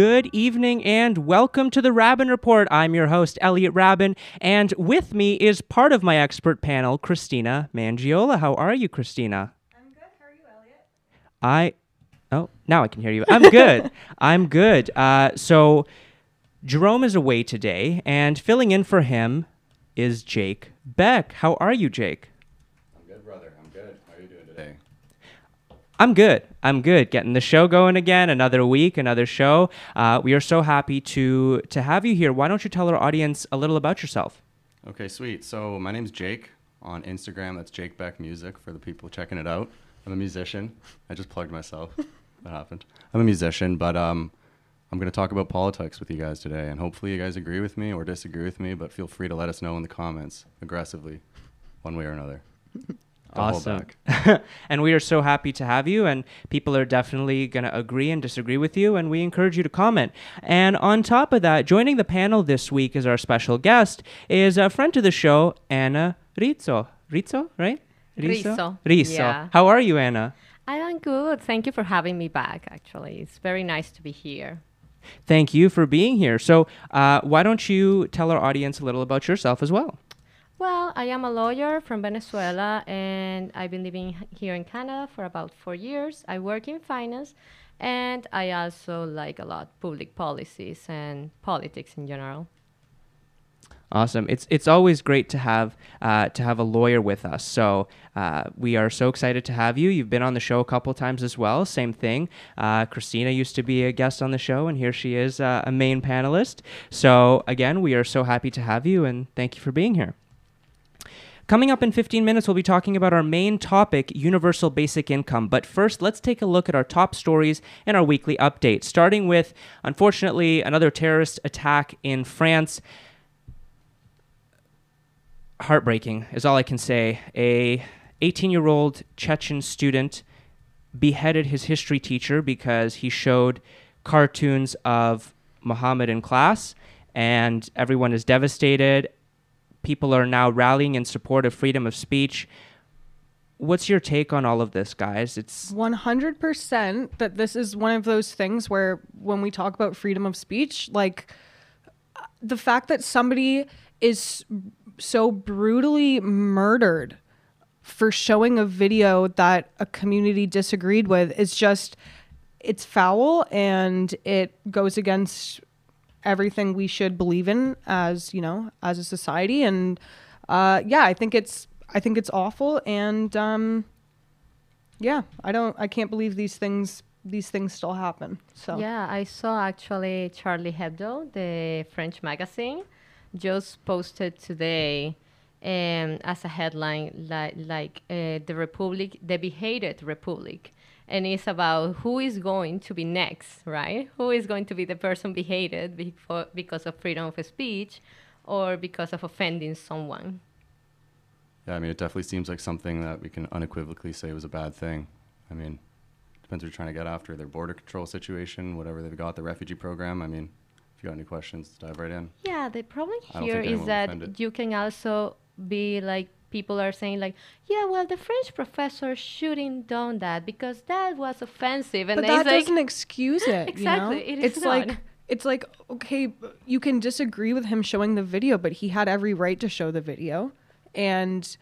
Good evening and welcome to the Raben Report. I'm your host, Elliot Raben, and with me is part of my expert panel, Christina Mangiola. How are you, Christina? I'm good. How are you, Elliot? I. Oh, now I can hear you. I'm good. I'm good. Uh, so, Jerome is away today, and filling in for him is Jake Beck. How are you, Jake? I'm good, brother. I'm good. How are you doing today? I'm good. I'm good. Getting the show going again. Another week, another show. Uh, we are so happy to to have you here. Why don't you tell our audience a little about yourself? Okay, sweet. So my name's Jake on Instagram. That's Jake Beck Music for the people checking it out. I'm a musician. I just plugged myself. that happened. I'm a musician, but um, I'm going to talk about politics with you guys today, and hopefully you guys agree with me or disagree with me. But feel free to let us know in the comments aggressively, one way or another. Don't hold Awesome. and we are so happy to have you, and people are definitely going to agree and disagree with you, and we encourage you to comment. And on top of that, joining the panel this week as our special guest is a friend to the show, Ana Rizo. Rizo, right? Rizo. Rizo. Yeah. How are you, Ana? I am good. Thank you for having me back, actually. It's very nice to be here. Thank you for being here. So, uh, why don't you tell our audience a little about yourself as well? Well, I am a lawyer from Venezuela and I've been living here in Canada for about four years. I work in finance and I also like a lot public policies and politics in general. Awesome. It's it's always great to have uh, to have a lawyer with us. So uh, we are so excited to have you. You've been on the show a couple times as well. Same thing. Uh, Christina used to be a guest on the show, and here she is, uh, a main panelist. So again, we are so happy to have you, and thank you for being here. Coming up in 15 minutes, we'll be talking about our main topic, universal basic income. But first, let's take a look at our top stories and our weekly update, starting with, unfortunately, another terrorist attack in France heartbreaking is all I can say. A 18-year-old Chechen student beheaded his history teacher because he showed cartoons of Muhammad in class and everyone is devastated. People are now rallying in support of freedom of speech. What's your take on all of this, guys? It's 100% that this is one of those things where when we talk about freedom of speech, like the fact that somebody is so brutally murdered for showing a video that a community disagreed with is just it's foul and it goes against everything we should believe in as you know as a society. And uh yeah i think it's i think it's awful. And um yeah i don't i can't believe these things these things still happen. So Yeah, I saw actually Charlie Hebdo, the French magazine, just posted today um, as a headline like, like uh, the Republic, the beheaded Republic. And it's about who is going to be next, right? Who is going to be the person beheaded before, because of freedom of speech or because of offending someone. Yeah, I mean, it definitely seems like something that we can unequivocally say was a bad thing. I mean, depends what you're trying to get after their border control situation, whatever they've got, the refugee program. I mean, if you got any questions, dive right in. Yeah, the problem here is that you can also be like people are saying like, yeah, well, the French professor shouldn't done that because that was offensive, and but that like, doesn't excuse it Exactly, you know? it is it's like not. it's like okay you can disagree with him showing the video but he had every right to show the video and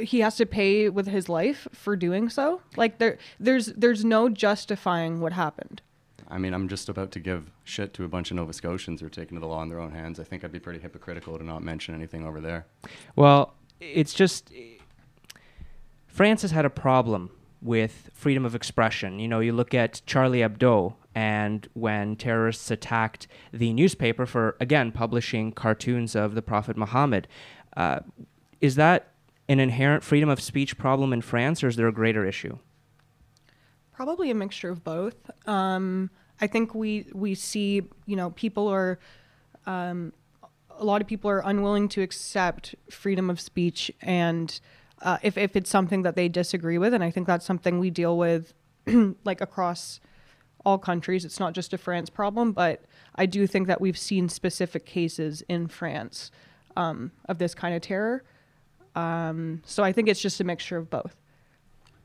he has to pay with his life for doing so like there there's there's no justifying what happened I mean, I'm just about to give shit to a bunch of Nova Scotians who are taking the law in their own hands. I think I'd be pretty hypocritical to not mention anything over there. Well, it's just France has had a problem with freedom of expression. You know, you look at Charlie Hebdo and when terrorists attacked the newspaper for again publishing cartoons of the Prophet Muhammad. Uh, is that an inherent freedom of speech problem in France, or is there a greater issue? Probably a mixture of both. Um, I think we we see you know people are um, a lot of people are unwilling to accept freedom of speech and uh, if if it's something that they disagree with, and I think that's something we deal with like across all countries. It's not just a France problem, but I do think that we've seen specific cases in France um, of this kind of terror. Um, so I think it's just a mixture of both.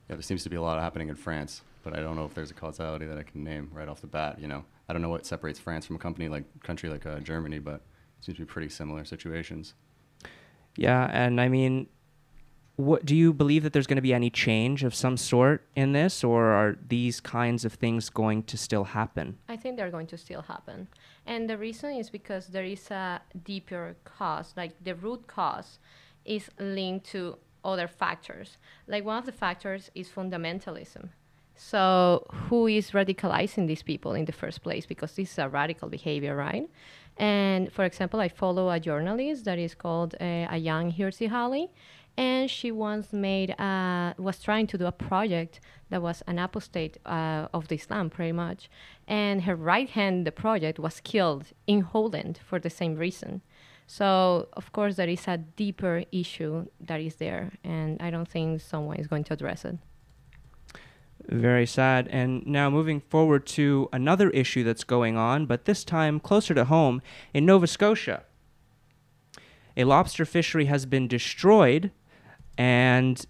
Yeah, there seems to be a lot happening in France, but I don't know if there's a causality that I can name right off the bat. You know, I don't know what separates France from a company like country like uh, Germany, but it seems to be pretty similar situations. Yeah, and I mean, what do you believe that there's going to be any change of some sort in this, or are these kinds of things going to still happen? I think they're going to still happen. And the reason is because there is a deeper cause, like the root cause is linked to other factors. Like one of the factors is fundamentalism. So, who is radicalizing these people in the first place? Because this is a radical behavior, right? And for example, I follow a journalist that is called uh, Ayaan Hirsi Ali, and she once made a, was trying to do a project that was an apostate uh, of the Islam, pretty much. And her right hand, the project, was killed in Holland for the same reason. So, of course, there is a deeper issue that is there, and I don't think someone is going to address it. Very sad. And now moving forward to another issue that's going on, but this time closer to home in Nova Scotia. A lobster fishery has been destroyed, and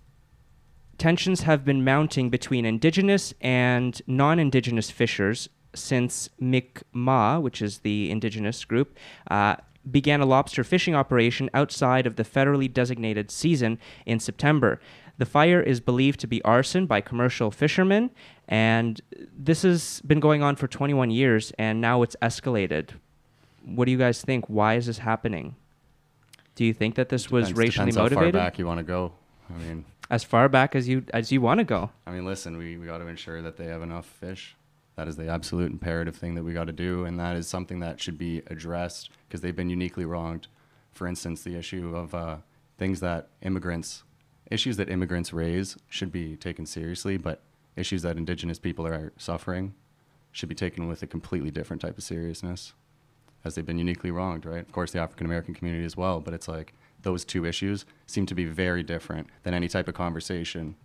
tensions have been mounting between indigenous and non indigenous fishers since Mi'kmaq, which is the indigenous group, uh, began a lobster fishing operation outside of the federally designated season in September. The fire is believed to be arson by commercial fishermen, and this has been going on for 21 years, and now it's escalated. What do you guys think? Why is this happening? Do you think that this was Depends- racially depends motivated? How far back you want to go? I mean, As far back as you as you want to go. I mean, listen, we, we got to ensure that they have enough fish. That is the absolute imperative thing that we got to do, and that is something that should be addressed because they've been uniquely wronged. For instance, the issue of uh, things that immigrants, issues that immigrants raise should be taken seriously, but issues that indigenous people are suffering should be taken with a completely different type of seriousness, as they've been uniquely wronged, right? Of course, the African American community as well, but it's like those two issues seem to be very different than any type of conversation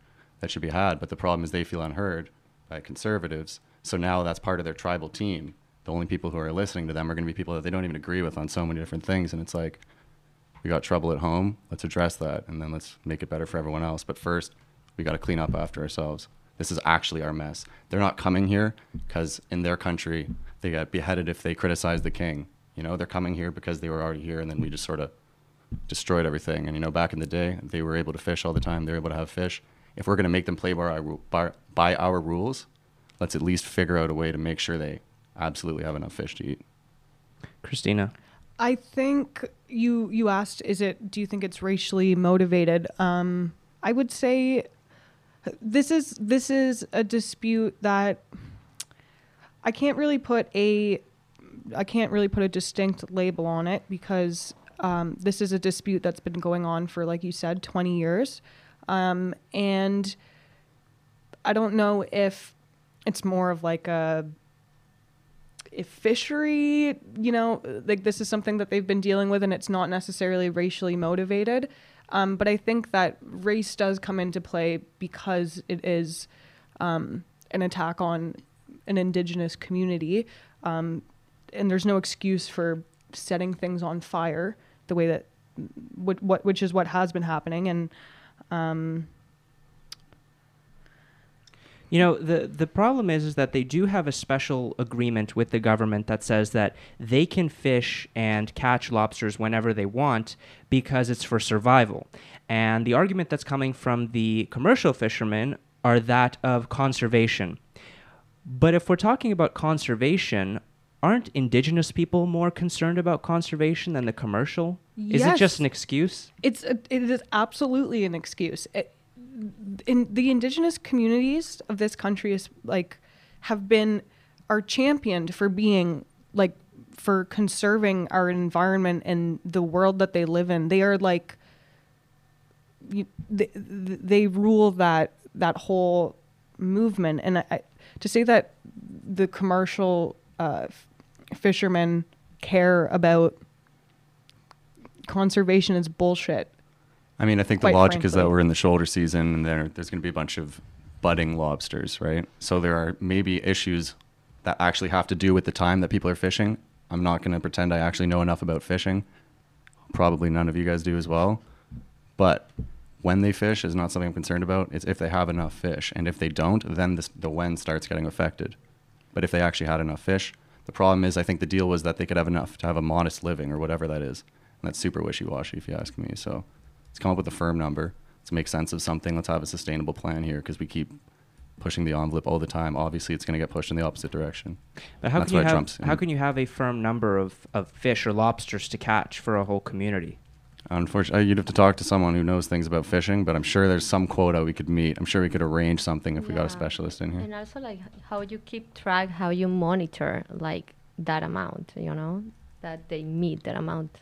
that should be had. But the problem is they feel unheard by conservatives. So now that's part of their tribal team. The only people who are listening to them are going to be people that they don't even agree with on so many different things. And it's like, we got trouble at home. Let's address that, and then let's make it better for everyone else. But first, we got to clean up after ourselves. This is actually our mess. They're not coming here because in their country they got beheaded if they criticize the king. You know, they're coming here because they were already here, and then we just sort of destroyed everything. And you know, back in the day, they were able to fish all the time. They were able to have fish. If we're going to make them play by our, by, by our rules, let's at least figure out a way to make sure they absolutely have enough fish to eat. Christina. I think you you asked is it do you think it's racially motivated? Um I would say this is this is a dispute that I can't really put a I can't really put a distinct label on it because um, this is a dispute that's been going on for like you said 20 years um, and I don't know if it's more of like a if fishery, you know, like this is something that they've been dealing with and it's not necessarily racially motivated. Um, but I think that race does come into play because it is um, an attack on an indigenous community. Um, and there's no excuse for setting things on fire the way that, what, what which is what has been happening. And um, You know, the the problem is is that they do have a special agreement with the government that says that they can fish and catch lobsters whenever they want because it's for survival. And the argument that's coming from the commercial fishermen are that of conservation. But if we're talking about conservation, aren't indigenous people more concerned about conservation than the commercial? Is it just an excuse? it's a, it is absolutely an excuse. It, in the indigenous communities of this country is like have been are championed for being like for conserving our environment and the world that they live in. They are like you, they, they rule that that whole movement and I, to say that the commercial uh, fishermen care about conservation is bullshit. I mean, I think the logic is that we're in the shoulder season and there, there's going to be a bunch of budding lobsters, right? So there are maybe issues that actually have to do with the time that people are fishing. I'm not going to pretend I actually know enough about fishing. Probably none of you guys do as well. But when they fish is not something I'm concerned about. It's if they have enough fish. And if they don't, then this, the when starts getting affected. But if they actually had enough fish, The problem is, I think the deal was that they could have enough to have a modest living or whatever that is. And that's super wishy washy, if you ask me. So let's come up with a firm number. Let's make sense of something. Let's have a sustainable plan here because we keep pushing the envelope all the time. Obviously, it's going to get pushed in the opposite direction. But how That's can you why have Trump's how can you have a firm number of, of fish or lobsters to catch for a whole community? Unfortunately, uh, you'd have to talk to someone who knows things about fishing, but I'm sure there's some quota we could meet. I'm sure we could arrange something if we got a specialist in here. And also, like, how you keep track, how you monitor, like, that amount, you know, that they meet that amount.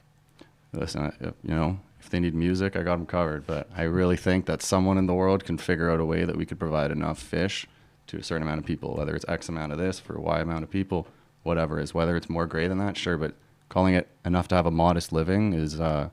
Listen, I- uh, you know, if they need music, I got them covered. But I really think that someone in the world can figure out a way that we could provide enough fish to a certain amount of people, whether it's X amount of this for Y amount of people, whatever it is. Whether it's more gray than that, sure. But calling it enough to have a modest living is uh,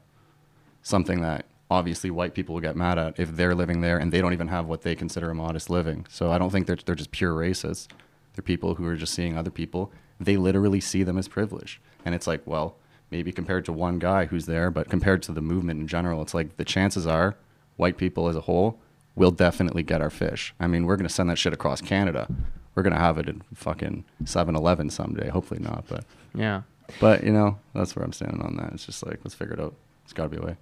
something that obviously white people will get mad at if they're living there and they don't even have what they consider a modest living. So I don't think they're, they're just pure racists. They're people who are just seeing other people. They literally see them as privileged. And it's like, well, maybe compared to one guy who's there, but compared to the movement in general, it's like the chances are white people as a whole will definitely get our fish. I mean, we're going to send that shit across Canada. We're going to have it in fucking 7 Eleven someday. Hopefully not. But, Yeah. but, you know, that's where I'm standing on that. It's just like, let's figure it out. It's got to be a way.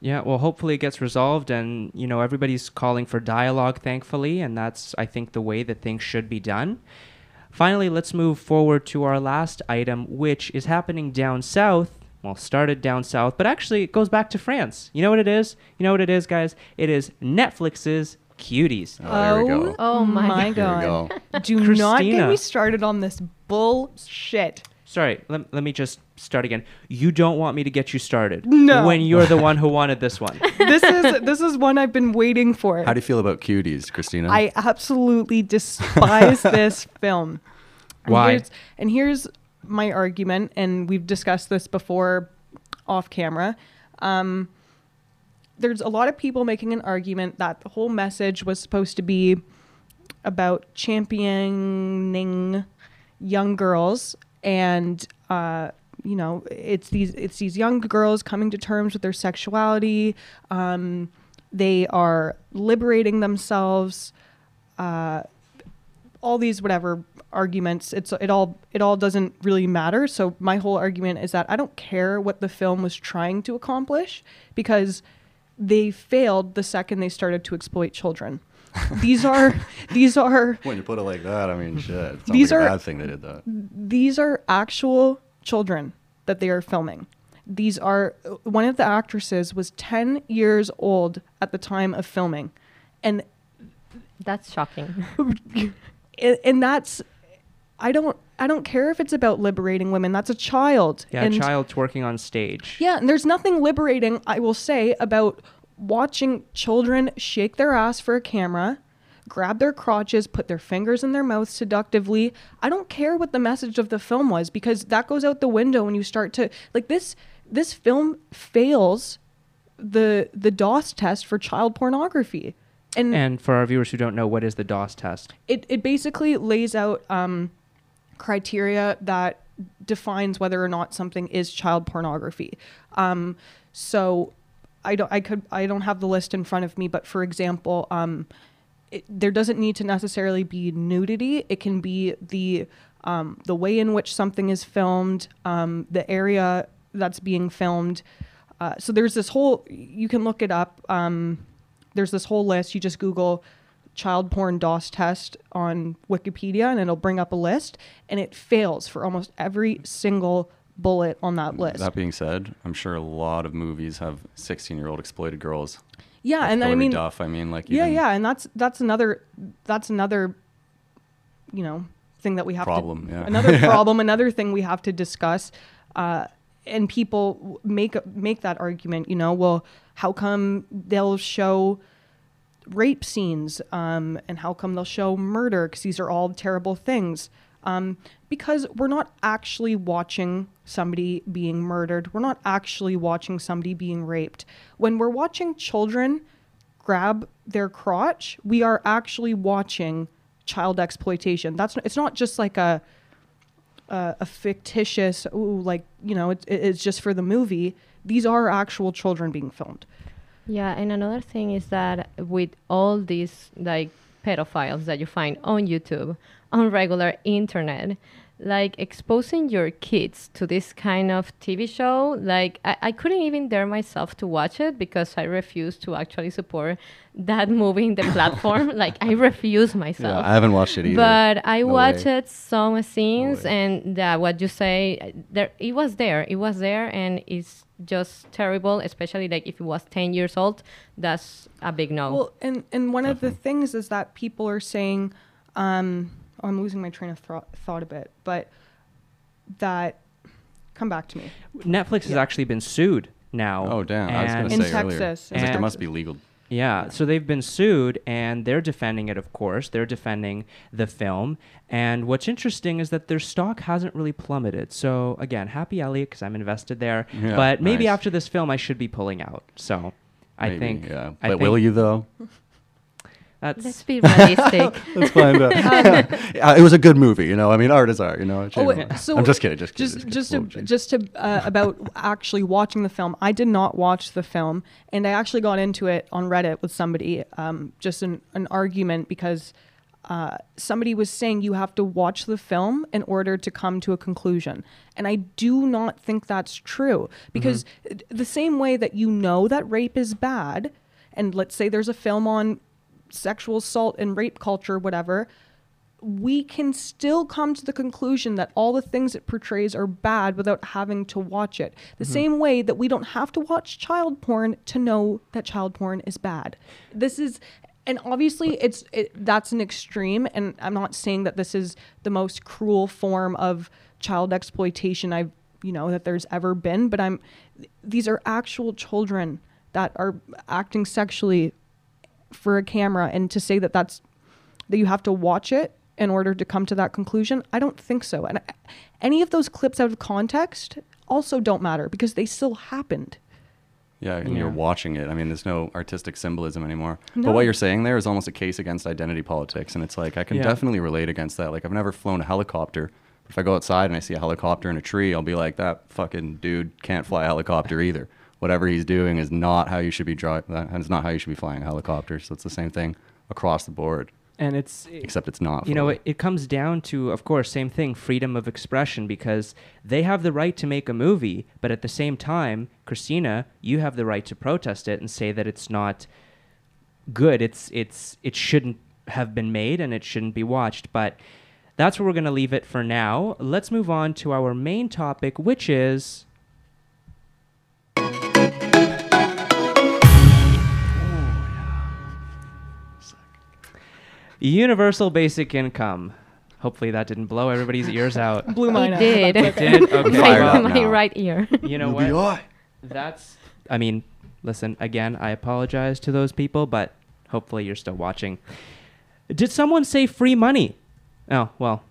Yeah, well, hopefully it gets resolved, and you know everybody's calling for dialogue, thankfully, and that's I think the way that things should be done. Finally, let's move forward to our last item, which is happening down south. Well, started down south, but actually it goes back to France. You know what it is? You know what it is, guys? It is Netflix's Cuties. Oh, there we go. Oh my There we god. go. Do not get me started on this bullshit. Sorry, let, let me just start again. You don't want me to get you started No. when you're the one who wanted this one. This is this is one I've been waiting for. How do you feel about cuties, Christina? I absolutely despise this film. And Why? Here's, and here's my argument, and we've discussed this before off camera. Um, there's a lot of people making an argument that the whole message was supposed to be about championing young girls and uh, you know it's these it's these young girls coming to terms with their sexuality. Um, they are liberating themselves uh, all these whatever arguments. It's it all it all doesn't really matter. So my whole argument is that i don't care what the film was trying to accomplish because they failed the second they started to exploit children these are these are when you put it like that, I mean, shit. It These like a are- bad thing they did that. these are actual children that they are filming. These are one of the actresses was 10 years old at the time of filming. And That's shocking. and and that's I don't I don't care if it's about liberating women. That's a child. Yeah, and a child twerking on stage. Yeah, and there's nothing liberating, I will say, about watching children shake their ass for a camera, grab their crotches, put their fingers in their mouth seductively. I don't care what the message of the film was because that goes out the window when you start to like this this film fails the the Dost test for child pornography. And, And for our viewers who don't know, what is the Dost test? it, it basically lays out um, criteria that defines whether or not something is child pornography. Um, so I don't I could I don't have the list in front of me, but for example, um, it, there doesn't need to necessarily be nudity. It can be the um, the way in which something is filmed, um, the area that's being filmed. Uh, so there's this whole you can look it up. Um, there's this whole list. You just Google child porn Dost test on Wikipedia and it'll bring up a list and it fails for almost every single bullet on that list. That being said, I'm sure a lot of movies have 16 year old exploited girls. yeah, Like and I mean Duff. I mean, like, yeah, yeah, and that's that's another that's another you know thing that we have Problem, to yeah. another problem, another thing we have to discuss. Uh, and people make make that argument, you know, well, how come they'll show rape scenes um, and how come they'll show murder because these are all terrible things um, because we're not actually watching somebody being murdered. We're not actually watching somebody being raped. When we're watching children grab their crotch we are actually watching child exploitation. That's it's not just like a a, a fictitious ooh like you know it, it's just for the movie. These are actual children being filmed. Yeah, and another thing is that with all these like pedophiles that you find on YouTube, on regular internet, like exposing your kids to this kind of TV show, like I, I couldn't even dare myself to watch it because I refuse to actually support that movie in the platform. like I refuse myself. Yeah, myself. I haven't watched it either. But I No watched way. some scenes, way. and that what you say, uh, there it was there, it was there, and it's just terrible. Especially like if it was ten years old, that's a big no. Well, and and one of the things is that people are saying, um, I'm losing my train of thro- thought a bit, but that come back to me Netflix has Yeah. actually been sued now. Oh damn! I was gonna In say earlier. Texas, I was like, in there must Texas. be legal. Yeah, so they've been sued and they're defending it, of course. They're defending the film. And what's interesting is that their stock hasn't really plummeted. So, again, happy Elliot because I'm invested there. Yeah, but maybe nice. after this film, I should be pulling out. So, I Maybe, think. Yeah. I But will you though? That's, Let's be realistic. Let's find out. Uh, it was a good movie, you know. I mean, art is art, you know. Oh, wait, so I'm just kidding. Just kidding. just kidding. just to, just to uh, about actually watching the film i did not watch the film and i actually got into it on reddit with somebody um, just an, an argument because uh, somebody was saying you have to watch the film in order to come to a conclusion and i do not think that's true because the same way that you know that rape is bad and let's say there's a film on sexual assault and rape culture whatever we can still come to the conclusion that all the things it portrays are bad without having to watch it. The mm-hmm. same way that we don't have to watch child porn to know that child porn is bad. This is and obviously it's it, that's an extreme and I'm not saying that this is the most cruel form of child exploitation I've you know that there's ever been, but I'm these are actual children that are acting sexually for a camera and to say that that's that you have to watch it in order to come to that conclusion i don't think so and any of those clips out of context also don't matter because they still happened Yeah, and Yeah. you're watching it. I mean, there's no artistic symbolism anymore. No. But what you're saying there is almost a case against identity politics, and it's like I can Yeah. definitely relate against that. Like I've never flown a helicopter. If I go outside and I see a helicopter in a tree, I'll be like, that fucking dude can't fly a helicopter either. Whatever he's doing is not how you should be driving. That is not how you should be flying a helicopter. So it's the same thing across the board, and it's except it's not. you know it, it comes down to of course same thing freedom of expression because they have the right to make a movie but at the same time christina you have the right to protest it and say that it's not good it's it's it shouldn't have been made and it shouldn't be watched but that's where we're going to leave it for now let's move on to our main topic which is universal basic income hopefully that didn't blow everybody's ears out blew mine it out. did. That's okay. did okay my, my right ear. you know UBI. what that's i mean listen again i apologize to those people but hopefully you're still watching did someone say free money oh well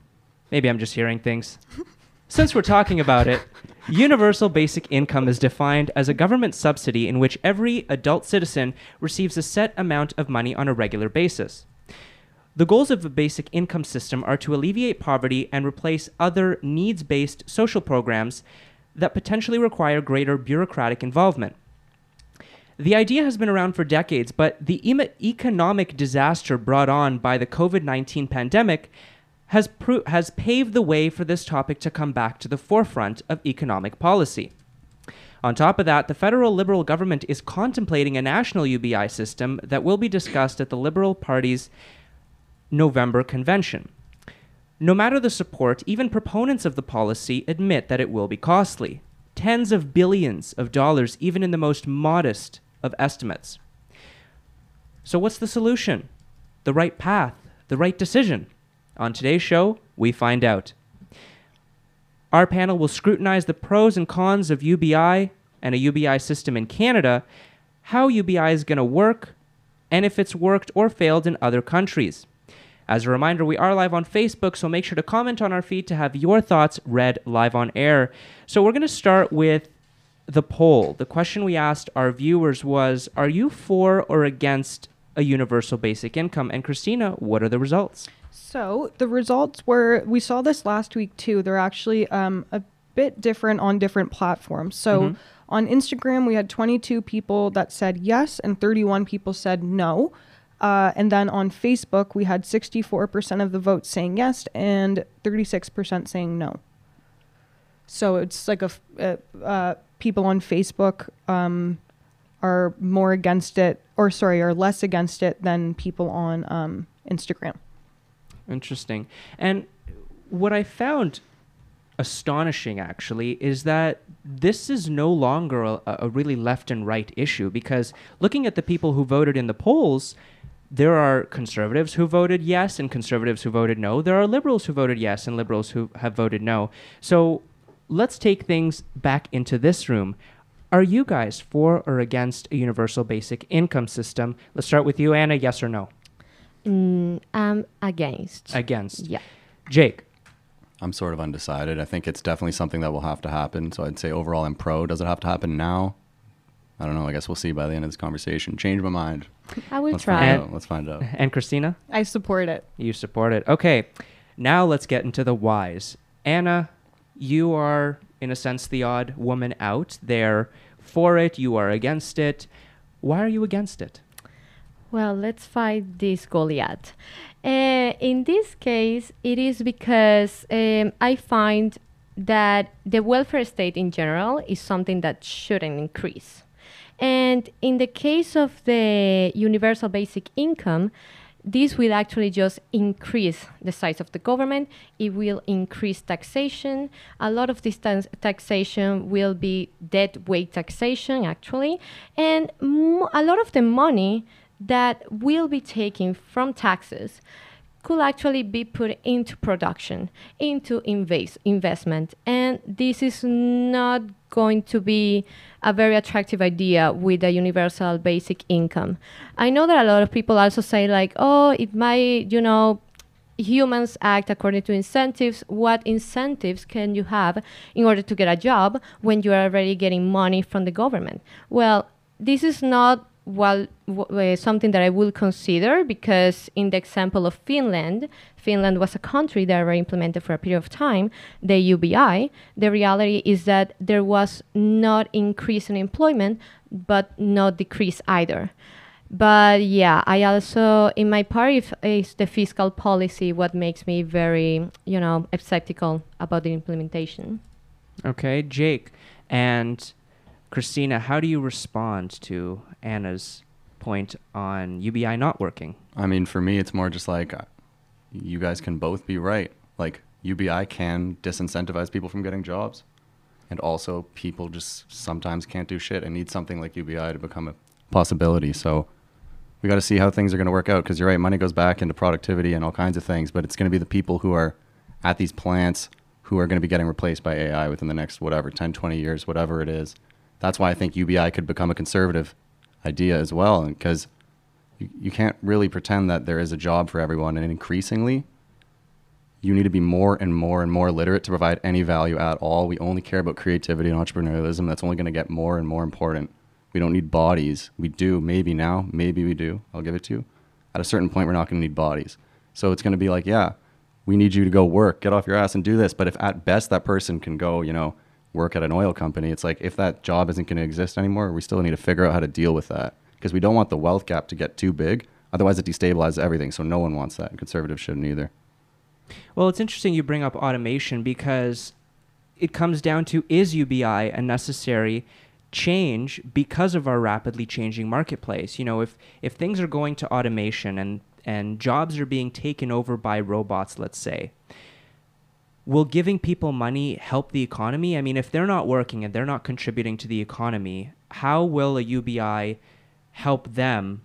maybe i'm just hearing things since we're talking about it universal basic income is defined as a government subsidy in which every adult citizen receives a set amount of money on a regular basis the goals of a basic income system are to alleviate poverty and replace other needs based social programs that potentially require greater bureaucratic involvement. The idea has been around for decades, but the economic disaster brought on by the COVID 19 pandemic has, pro- has paved the way for this topic to come back to the forefront of economic policy. On top of that, the federal Liberal government is contemplating a national UBI system that will be discussed at the Liberal Party's November convention. No matter the support, even proponents of the policy admit that it will be costly. Tens of billions of dollars, even in the most modest of estimates. So, what's the solution? The right path? The right decision? On today's show, we find out. Our panel will scrutinize the pros and cons of UBI and a UBI system in Canada, how UBI is going to work, and if it's worked or failed in other countries. As a reminder, we are live on Facebook, so make sure to comment on our feed to have your thoughts read live on air. So we're going to start with the poll. The question we asked our viewers was Are you for or against a universal basic income? And Christina, what are the results? So the results were we saw this last week too. They're actually um, a bit different on different platforms. So Mhm. on Instagram, we had 22 people that said yes, and 31 people said no. Uh, and then on Facebook, we had 64% of the votes saying yes and 36% saying no. So it's like a, uh, uh, people on Facebook um, are more against it, or sorry, are less against it than people on um, Instagram. Interesting. And what I found astonishing actually is that this is no longer a, a really left and right issue because looking at the people who voted in the polls, there are conservatives who voted yes and conservatives who voted no. There are liberals who voted yes and liberals who have voted no. So let's take things back into this room. Are you guys for or against a universal basic income system? Let's start with you, Ana. Yes or no? Mm, I'm against. Against. yeah. Jake. I'm sort of undecided. I think it's definitely something that will have to happen. So I'd say overall I'm pro. Does it have to happen now? I don't know. I guess we'll see by the end of this conversation. Change my mind. I will Let's try. find out. Let's find out. And Christina? I support it. You support it. Okay. Now let's get into the whys. Ana, you are, in a sense, the odd woman out. They're for it, you are against it. Why are you against it? Well, let's fight this Goliath. Uh, in this case, it is because um, I find that the welfare state in general is something that shouldn't increase. And in the case of the universal basic income, this will actually just increase the size of the government. It will increase taxation. A lot of this tax- taxation will be dead weight taxation, actually. And a lot of the money that will be taken from taxes could actually be put into production, into invest, investment. And this is not going to be a very attractive idea with a universal basic income. I know that a lot of people also say, like, oh, it might, you know, humans act according to incentives. What incentives can you have in order to get a job when you are already getting money from the government? Well, this is not well w- uh, something that I will consider because in the example of Finland, Finland was a country that were implemented for a period of time, the UBI. The reality is that there was not increase in employment, but not decrease either. But yeah, I also in my part if is the fiscal policy what makes me very you know skeptical about the implementation. Okay, Jake. And Christina, how do you respond to Ana's point on UBI not working? I mean, for me, it's more just like uh, you guys can both be right. Like UBI can disincentivize people from getting jobs, and also people just sometimes can't do shit and need something like UBI to become a possibility. So we got to see how things are going to work out because you're right, money goes back into productivity and all kinds of things, but it's going to be the people who are at these plants who are going to be getting replaced by AI within the next whatever 10, 20 years, whatever it is. That's why I think UBI could become a conservative idea as well because you, you can't really pretend that there is a job for everyone and increasingly you need to be more and more and more literate to provide any value at all. We only care about creativity and entrepreneurialism. That's only going to get more and more important. We don't need bodies. We do, maybe now, maybe we do. I'll give it to you. At a certain point, we're not going to need bodies. So it's going to be like, yeah, we need you to go work, get off your ass and do this. But if at best that person can go, you know, work at an oil company, it's like if that job isn't going to exist anymore, we still need to figure out how to deal with that because we don't want the wealth gap to get too big. Otherwise, it destabilizes everything. So no one wants that. And conservatives shouldn't either. Well, it's interesting you bring up automation because it comes down to is UBI a necessary change because of our rapidly changing marketplace? You know, if if things are going to automation and and jobs are being taken over by robots, let's say, will giving people money help the economy? I mean, if they're not working and they're not contributing to the economy, how will a UBI help them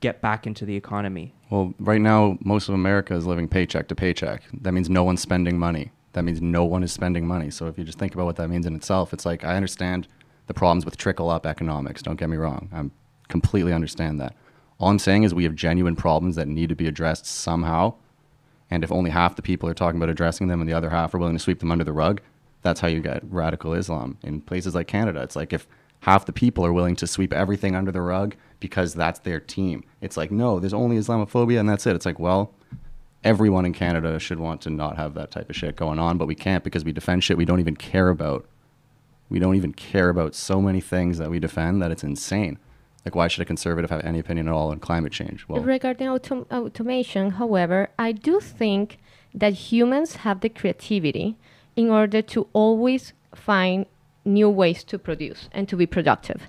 get back into the economy? Well, right now, most of America is living paycheck to paycheck. That means no one's spending money. That means no one is spending money. So if you just think about what that means in itself, it's like I understand the problems with trickle up economics. Don't get me wrong. I completely understand that. All I'm saying is we have genuine problems that need to be addressed somehow. And if only half the people are talking about addressing them and the other half are willing to sweep them under the rug, that's how you get radical Islam. In places like Canada, it's like if half the people are willing to sweep everything under the rug because that's their team. It's like, no, there's only Islamophobia and that's it. It's like, well, everyone in Canada should want to not have that type of shit going on, but we can't because we defend shit we don't even care about. We don't even care about so many things that we defend that it's insane. Like, why should a conservative have any opinion at all on climate change? Well, Regarding autom- automation, however, I do think that humans have the creativity in order to always find new ways to produce and to be productive.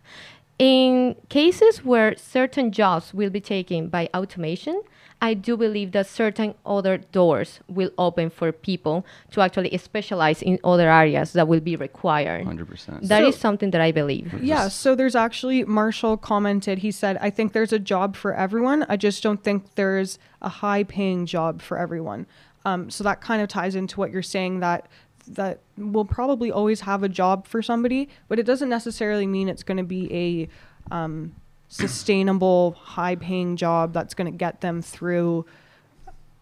In cases where certain jobs will be taken by automation, I do believe that certain other doors will open for people to actually specialize in other areas that will be required. 100%. That is So- something that I believe. Yeah, so there's actually Marshall commented. He said, "I think there's a job for everyone. I just don't think there's a high-paying job for everyone." Um, so that kind of ties into what you're saying that that we'll probably always have a job for somebody, but it doesn't necessarily mean it's going to be a um, sustainable, high-paying job that's going to get them through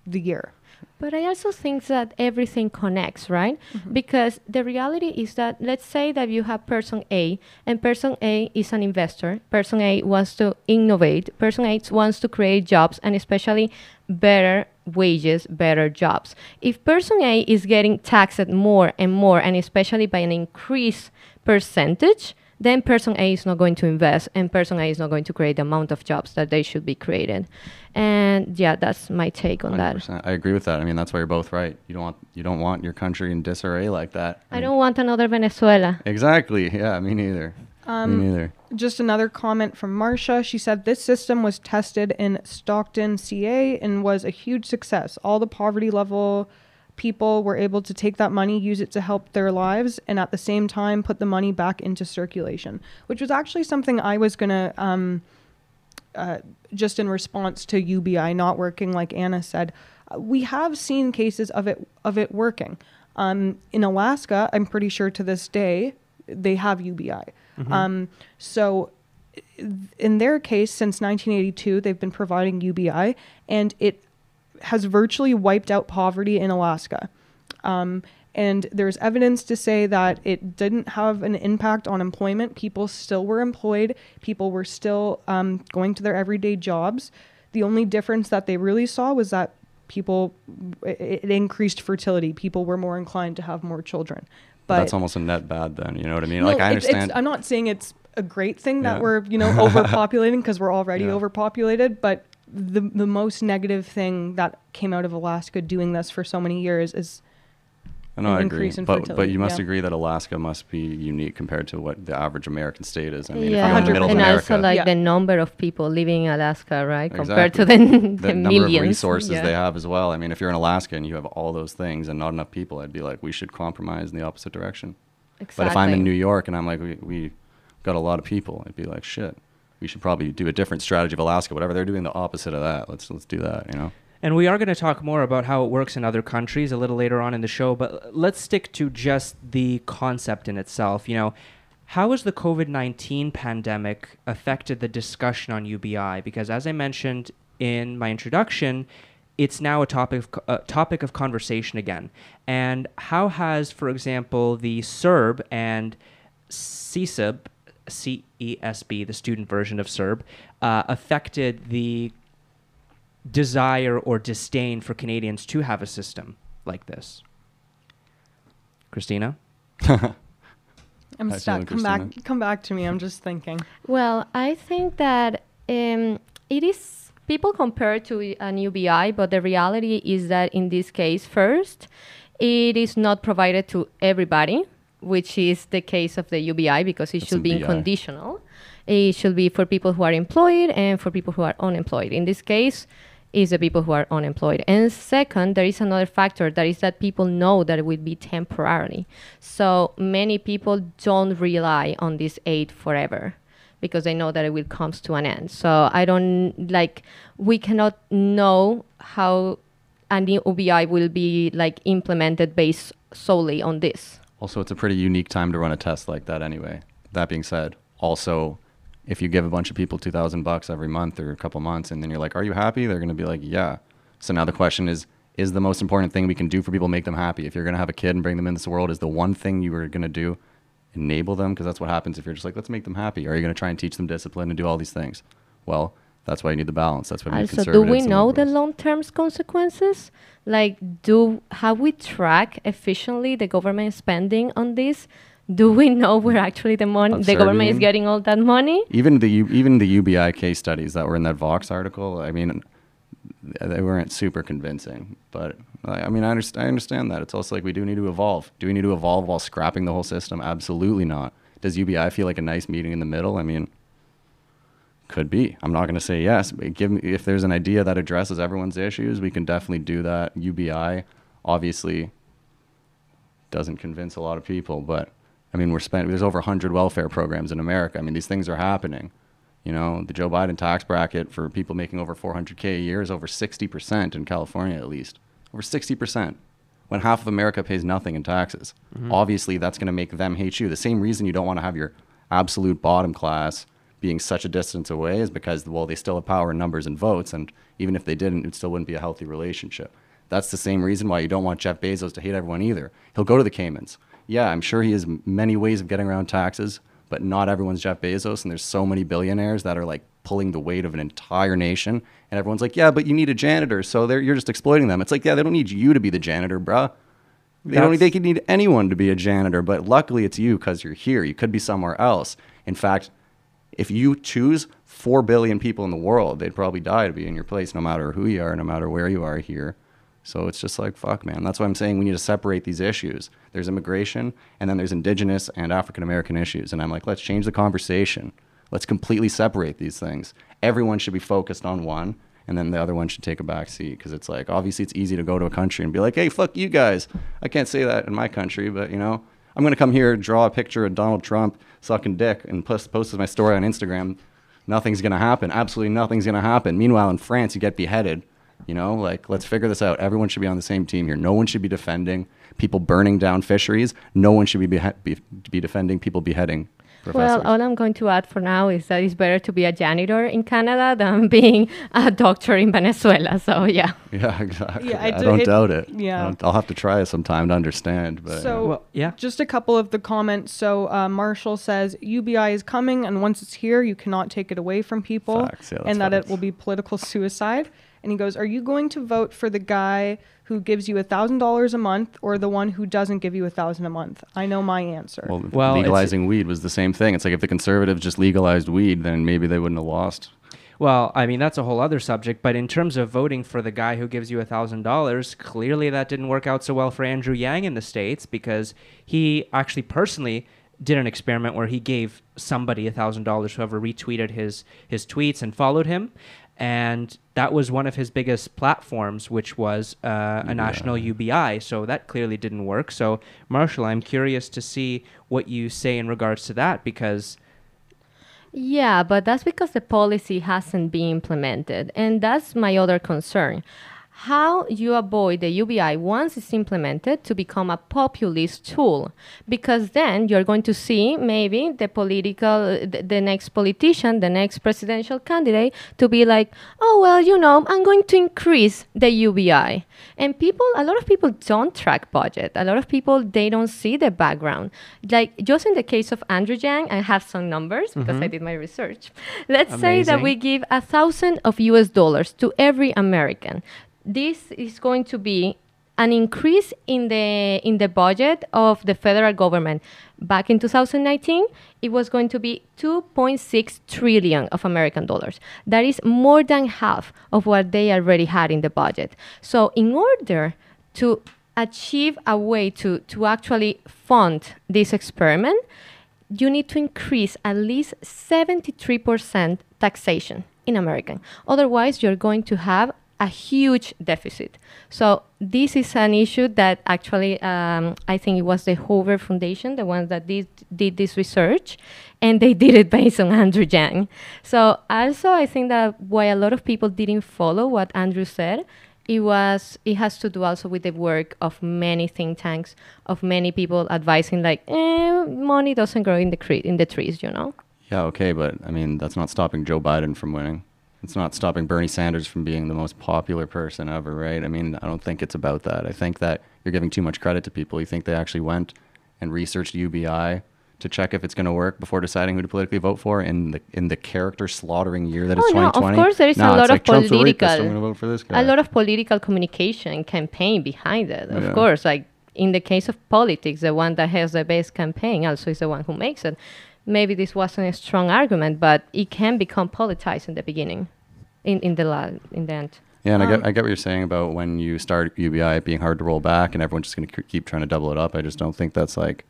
the year. But I also think that everything connects, right? Mm-hmm. Because the reality is that let's say that you have person A and person A is an investor. Person A wants to innovate. Person A wants to create jobs and especially better wages, better jobs. If person A is getting taxed more and more and especially by an increased percentage, then person A is not going to invest and person A is not going to create the amount of jobs that they should be created. And yeah, that's my take on that. 100%. I agree with that. I mean, that's why you're both right. You don't want you don't want your country in disarray like that. I mean, don't want another Venezuela. Exactly. Yeah, me neither. Um, me neither. Just another comment from Marcia. She said this system was tested in Stockton, CA, and was a huge success. All the poverty level people were able to take that money, use it to help their lives, and at the same time put the money back into circulation, which was actually something I was gonna. Um, uh, just in response to UBI not working, like Ana said, we have seen cases of it of it working. Um, in Alaska, I'm pretty sure to this day they have UBI. Um, so in their case, since 1982, they've been providing UBI, and it has virtually wiped out poverty in Alaska. Um, and there's evidence to say that it didn't have an impact on employment. People still were employed. People were still um, going to their everyday jobs. The only difference that they really saw was that people it, it increased fertility. People were more inclined to have more children. But that's almost a net bad then. You know what I mean? no, like I understand. I'm not saying it's a great thing that Yeah. we're you know overpopulating because we're already Yeah. overpopulated, but the the most negative thing that came out of Alaska doing this for so many years is I know an I agree, increase in but but you must yeah. agree that Alaska must be unique compared to what the average American state is. I mean, yeah, if you're in the middle of and America, also like Yeah. the number of people living in Alaska, right, compared to the, the, the number millions. of resources yeah. they have as well. I mean, if you're in Alaska and you have all those things and not enough people, I'd be like, we should compromise in the opposite direction. Exactly. But if I'm in New York and I'm like, we, we got a lot of people, I'd be like, shit, we should probably do a different strategy of Alaska. Whatever they're doing, the opposite of that. Let's let's do that. You know. And we are going to talk more about how it works in other countries a little later on in the show, but let's stick to just the concept in itself. You know, how has the COVID 19 pandemic affected the discussion on UBI? Because as I mentioned in my introduction, it's now a topic of, topic of conversation again. And how has, for example, the CERB and CESB, CESB, the student version of CERB, uh, affected the desire or disdain for Canadians to have a system like this? Christina? I'm How stuck. feeling, Come back, come back to me. I'm just thinking. Well, I think that um, it is people compare to an UBI, but the reality is that in this case, first, it is not provided to everybody, which is the case of the UBI because it That's should be BI. unconditional. It should be for people who are employed and for people who are unemployed. In this case, is the people who are unemployed. And second, there is another factor that is that people know that it will be temporarily. So many people don't rely on this aid forever because they know that it will come to an end. So I don't like we cannot know how a new UBI will be like implemented based solely on this. Also, it's a pretty unique time to run a test like that anyway. That being said, also, if you give a bunch of people 2000 bucks every month or a couple months and then you're like, "Are you happy?" They're going to be like, "Yeah." So now the question is is the most important thing we can do for people make them happy? If you're going to have a kid and bring them in this world, is the one thing you are going to do enable them because that's what happens if you're just like, "Let's make them happy." Or are you going to try and teach them discipline and do all these things? Well, that's why you need the balance. That's what made Also, do we know the long-term consequences? Like, do have we track efficiently the government spending on this? do we know where actually the money, the government is getting all that money? Even the U- even the UBI case studies that were in that Vox article, I mean, they weren't super convincing. But I I mean, I understand, I understand that. It's also like we do need to evolve. Do we need to evolve while scrapping the whole system? Absolutely not. Does UBI feel like a nice meeting in the middle? I mean, could be. I'm not going to say yes. But give me if there's an idea that addresses everyone's issues, we can definitely do that. UBI obviously doesn't convince a lot of people, but I mean, we're spending. There's over 100 welfare programs in America. I mean, these things are happening. You know, the Joe Biden tax bracket for people making over 400k a year is over 60% in California, at least. Over 60%. When half of America pays nothing in taxes, mm-hmm. obviously that's going to make them hate you. The same reason you don't want to have your absolute bottom class being such a distance away is because, well, they still have power in numbers and votes, and even if they didn't, it still wouldn't be a healthy relationship. That's the same reason why you don't want Jeff Bezos to hate everyone either. He'll go to the Caymans. Yeah, I'm sure he has many ways of getting around taxes, but not everyone's Jeff Bezos, and there's so many billionaires that are like pulling the weight of an entire nation, and everyone's like, yeah, but you need a janitor, so they're, you're just exploiting them. It's like, yeah, they don't need you to be the janitor, bruh. They don't. They could need anyone to be a janitor, but luckily it's you because you're here. You could be somewhere else. In fact, if you choose four billion people in the world, they'd probably die to be in your place, no matter who you are, no matter where you are here. So it's just like fuck, man. That's why I'm saying we need to separate these issues. There's immigration, and then there's indigenous and African American issues. And I'm like, let's change the conversation. Let's completely separate these things. Everyone should be focused on one, and then the other one should take a back seat because it's like obviously it's easy to go to a country and be like, hey, fuck you guys. I can't say that in my country, but you know, I'm gonna come here, draw a picture of Donald Trump sucking dick, and post post my story on Instagram. Nothing's gonna happen. Absolutely nothing's gonna happen. Meanwhile, in France, you get beheaded. You know, like let's figure this out. Everyone should be on the same team here. No one should be defending people burning down fisheries. No one should be be, be defending people beheading professors. Well, all I'm going to add for now is that it's better to be a janitor in Canada than being a doctor in Venezuela. So yeah. yeah, exactly. Yeah, I I, do- don't it- doubt it. yeah. I'll, I'll have to try it sometime to understand. But So- Well, yeah. Just a couple of the comments. So uh, Marshall says UBI is coming, and once it's here, you cannot take it away from people, Facts, yeah, that's and that it will be political suicide. And he goes, "Are you going to vote for the guy who gives you a thousand dollars a month, or the one who doesn't give you a thousand a month?" I know my answer. well, Well, legalizing weed was the same thing. It's like if the conservatives just legalized weed, then maybe they wouldn't have lost. Well, I mean that's a whole other subject, but in terms of voting for the guy who gives you a thousand dollars, clearly that didn't work out so well for Andrew Yang in the states because he actually personally did an experiment where he gave somebody a thousand dollars, whoever retweeted his his tweets and followed him, and that was one of his biggest platforms, which was uh, a national UBI. So that clearly didn't work. So Marshall, I'm curious to see what you say in regards to that because. Yeah, but that's because the policy hasn't been implemented. And that's my other concern. How you avoid the UBI once it's implemented to become a populist tool, because then you're going to see maybe the political, the, the next politician, the next presidential candidate to be like, oh well, you know, I'm going to increase the UBI, and people, a lot of people don't track budget. A lot of people they don't see the background. Like just in the case of Andrew Yang, I have some numbers because I mm-hmm. did my research. Let's say that we give a thousand of US dollars to every American. This is going to be an increase in the in the budget of the federal government. Back in 2019, it was going to be 2.6 trillion of American dollars. That is more than half of what they already had in the budget. So, in order to achieve a way to, to actually fund this experiment, you need to increase at least 73% taxation in American. Otherwise, you're going to have a huge deficit. So this is an issue that actually um, I think it was the Hoover Foundation, the ones that did, did this research, and they did it based on Andrew Yang. So also I think that why a lot of people didn't follow what Andrew said, it was it has to do also with the work of many think tanks, of many people advising like, eh, money doesn't grow in the cre- in the trees, you know. Yeah, okay, but I mean that's not stopping Joe Biden from winning. It's not stopping Bernie Sanders from being the most popular person ever, right? I mean, I don't think it's about that. I think that you're giving too much credit to people. You think they actually went and researched UBI to check if it's going to work before deciding who to politically vote for in the in the character slaughtering year that Oh, no, of 2020. course there is a lot of like political- I'm going to vote for this guy. a lot of political communication campaign behind it. Of Yeah. course, like in the case of politics, the one that has the best campaign also is the one who makes it. Maybe this wasn't a strong argument, but it can become politicized in the beginning, in in the la- in the end. Yeah, and I Um, get I get what you're saying about when you start UBI it being hard to roll back and everyone's just going to keep trying to double it up. I just don't think that's like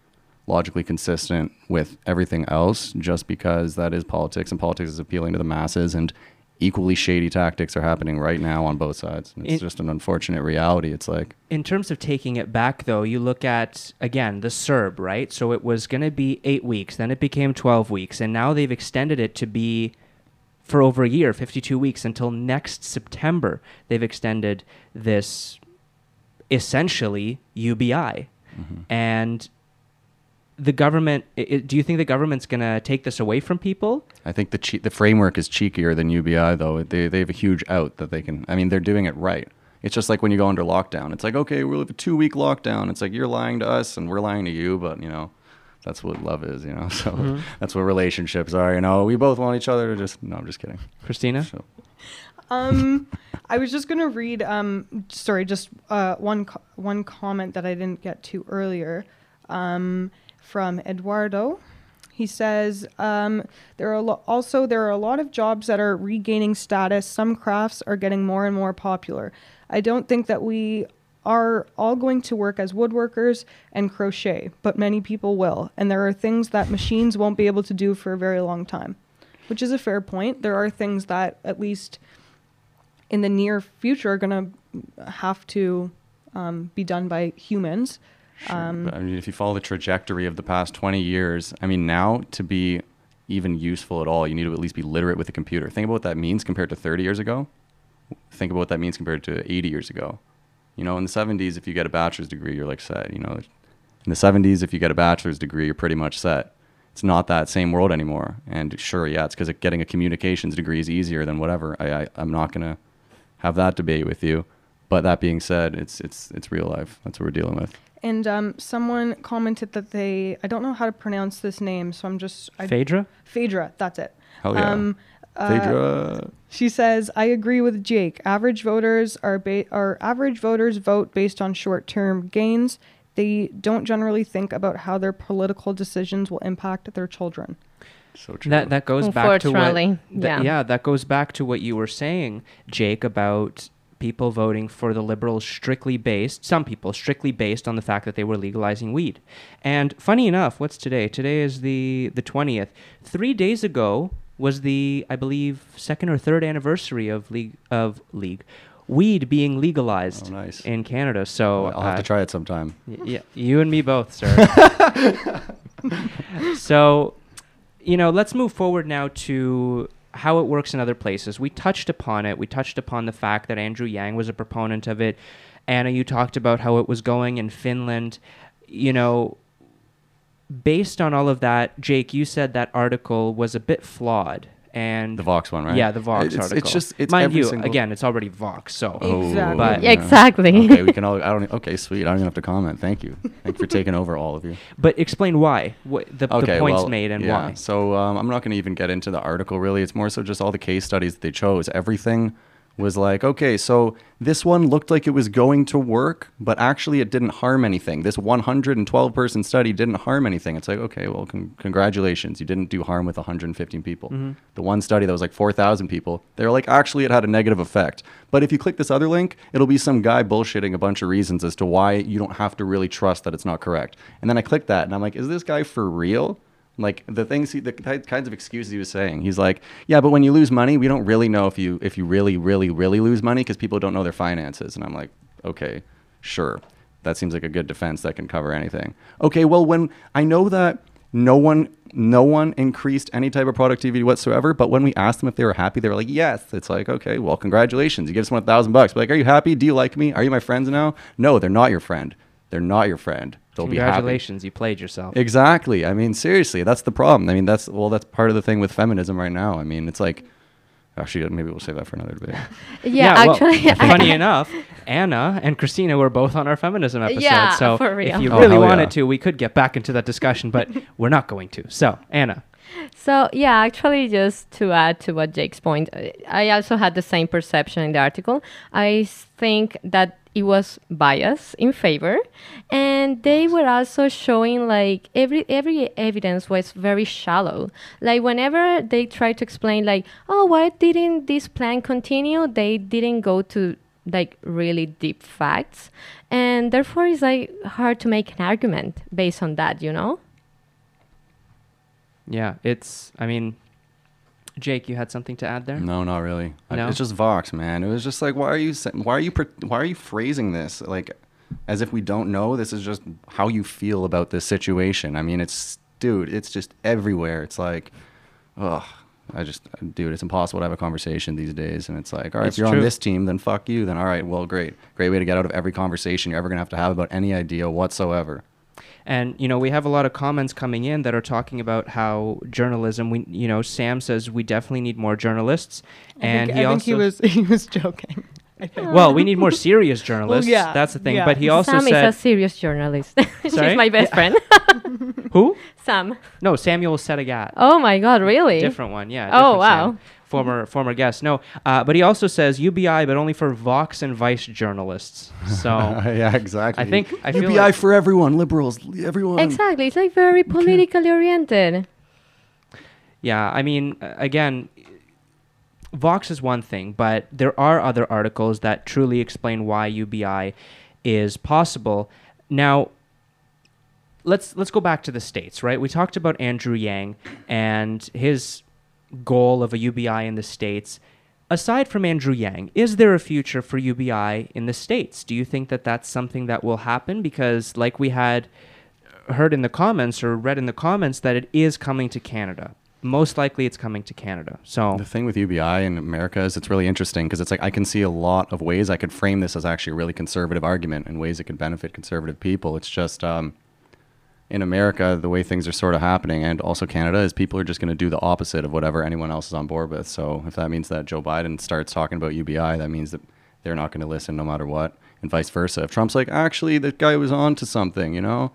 logically consistent with everything else. Just because that is politics and politics is appealing to the masses and equally shady tactics are happening right now on both sides. And It's It- just an unfortunate reality. It's like in terms of taking it back though you look at again the CERB right so it was going to be eight weeks then it became 12 weeks and now they've extended it to be for over a year 52 weeks until next september they've extended this essentially ubi mm-hmm. and the government i i- do you think the government's going to take this away from people I think the che- the framework is cheekier than UBI though. They they have a huge out that they can. I mean, they're doing it right. It's just like when you go under lockdown. It's like okay, we'll have a two week lockdown. It's like you're lying to us and we're lying to you, but you know, that's what love is. You know, so that's what relationships are. You know, we both want each other to just. No, I'm just kidding. christina So, Um, I was just gonna read. Um, sorry, just uh, one co- one comment that I didn't get to earlier. Um, from Eduardo, he says um, there are lo- also there are a lot of jobs that are regaining status. Some crafts are getting more and more popular. I don't think that we are all going to work as woodworkers and crochet, but many people will. And there are things that machines won't be able to do for a very long time, which is a fair point. There are things that at least in the near future are going to have to um, be done by humans. Sure. Um, but, I mean, if you follow the trajectory of the past 20 years, I mean, now to be even useful at all, you need to at least be literate with a computer. Think about what that means compared to 30 years ago. Think about what that means compared to 80 years ago. You know, in the 70s, if you get a bachelor's degree, you're like set. You know, in the 70s, if you get a bachelor's degree, you're pretty much set. It's not that same world anymore. And sure, yeah, it's because getting a communications degree is easier than whatever. I, I I'm not gonna have that debate with you. But that being said, it's it's it's real life. That's what we're dealing with. And um, someone commented that they, I don't know how to pronounce this name, so I'm just, I, phaedra Phaedra, that's it. Hell yeah. Um, uh, Phaedra. She says, "I agree with Jake. Average voters are ba- are average voters vote based on short-term gains. They don't generally think about how their political decisions will impact their children." So true. That that goes back to what Unfortunately, th- yeah. that goes back to what you were saying, Jake, about people voting for the liberals strictly based some people strictly based on the fact that they were legalizing weed. And funny enough, what's today? Today is the the 20th. 3 days ago was the I believe second or third anniversary of league of league weed being legalized Oh, nice. in Canada. So I'll have uh, to try it sometime. Yeah, you and me both, sir. so, you know, let's move forward now to how it works in other places. We touched upon it. We touched upon the fact that Andrew Yang was a proponent of it. Ana, you talked about how it was going in Finland. You know, based on all of that, Jake, you said that article was a bit flawed. And The Vox one, right? Yeah, the Vox It's- it's just- it's mind every you. single- Again, it's already Vox, so Exactly. But- Yeah, exactly. okay, we can all. I don't. Okay, sweet. I don't even have to comment. Thank you. Thank you for taking over, all of you. But explain why. What the, Okay, the points well, made and yeah. why. So um, I'm not going to even get into the article. Really, it's more so just all the case studies that they chose. Everything was like, okay, so this one looked like it was going to work, but actually it didn't harm anything. This 112 person study didn't harm anything. It's like, okay, well, con- congratulations, you didn't do harm with 115 people. Mm-hmm. The one study that was like 4,000 people, they were like, actually, it had a negative effect. But if you click this other link, it'll be some guy bullshitting a bunch of reasons as to why you don't have to really trust that it's not correct. And then I click that, and I'm like, is this guy for real? Like the things, he, the kinds of excuses he was saying. He's like, yeah, but when you lose money, we don't really know if you if you really, really, really lose money because people don't know their finances. And I'm like, okay, sure, that seems like a good defense that can cover anything. Okay, well, when I know that no one no one increased any type of productivity whatsoever but when we asked them if they were happy they were like yes. It's like okay well congratulations. You give someone a thousand bucks. Like are you happy? Do you like me? Are you my friends now? No they're not your friend. They're not your friend they'll be happy Congratulations, you played yourself. Exactly. I mean, seriously, that's the problem. I mean, that's well, that's part of the thing with feminism right now. I mean, it's like, actually, maybe we'll save that for another debate. yeah, well, actually, funny enough, Ana and Christina were both on our feminism episode. Yeah, so for if you Oh, really wanted yeah. to, we could get back into that discussion, but we're not going to. So, Ana, So yeah, actually, just to add to what Jake's point, I also had the same perception in the article. I think that it was bias in favor and they were also showing like every every evidence was very shallow. Like whenever they tried to explain like oh why didn't this plan continue? they didn't go to like really deep facts. And therefore it's like hard to make an argument based on that you know? Yeah, it's. I mean, Jake, you had something to add there. No, not really. No? It's just Vox, man. It was just like, why are you, sa- why are you, why are you phrasing this like, as if we don't know? This is just how you feel about this situation. I mean, it's, dude, it's just everywhere. It's like, ugh. I just, dude, it's impossible to have a conversation these days. And it's like, all right, It's if you're true. on this team, then fuck you. Then all right, well, great, great way to get out of every conversation you're ever gonna have to have about any idea whatsoever. And you know, we have a lot of comments coming in that are talking about how journalism. We, you know, Sam says we definitely need more journalists, I and think, he I also. think he was he was joking. Well, we need more serious journalists. yeah, that's the thing. yeah. But he also said sam is a serious journalist she's my best friend who? sam No, Samuel Setagat. oh my god really Different one, yeah. Oh, wow. Sam. Former former guest. No, uh, but he also says UBI, but only for Vox and Vice journalists. So yeah, exactly. I think I UBI like, for everyone, liberals, everyone. Exactly. It's like very politically oriented. yeah. I mean, uh, again, Vox is one thing, but there are other articles that truly explain why UBI is possible. Now, let's let's go back to the states, right? We talked about Andrew Yang and his goal of a UBI in the states. Aside from Andrew Yang, is there a future for UBI in the states? Do you think that that's something that will happen? Because, like we had heard in the comments or read in the comments, that it is coming to Canada. Most likely, it's coming to Canada. So, The thing with UBI in America is it's really interesting because it's like I can see a lot of ways I could frame this as actually a really conservative argument and ways it could benefit conservative people. It's just um, in America, the way things are sort of happening, and also Canada, is people are just going to do the opposite of whatever anyone else is on board with. So if that means that Joe Biden starts talking about UBI, that means that they're not going to listen no matter what, and vice versa. If Trump's like, actually, that guy was on to something, you know,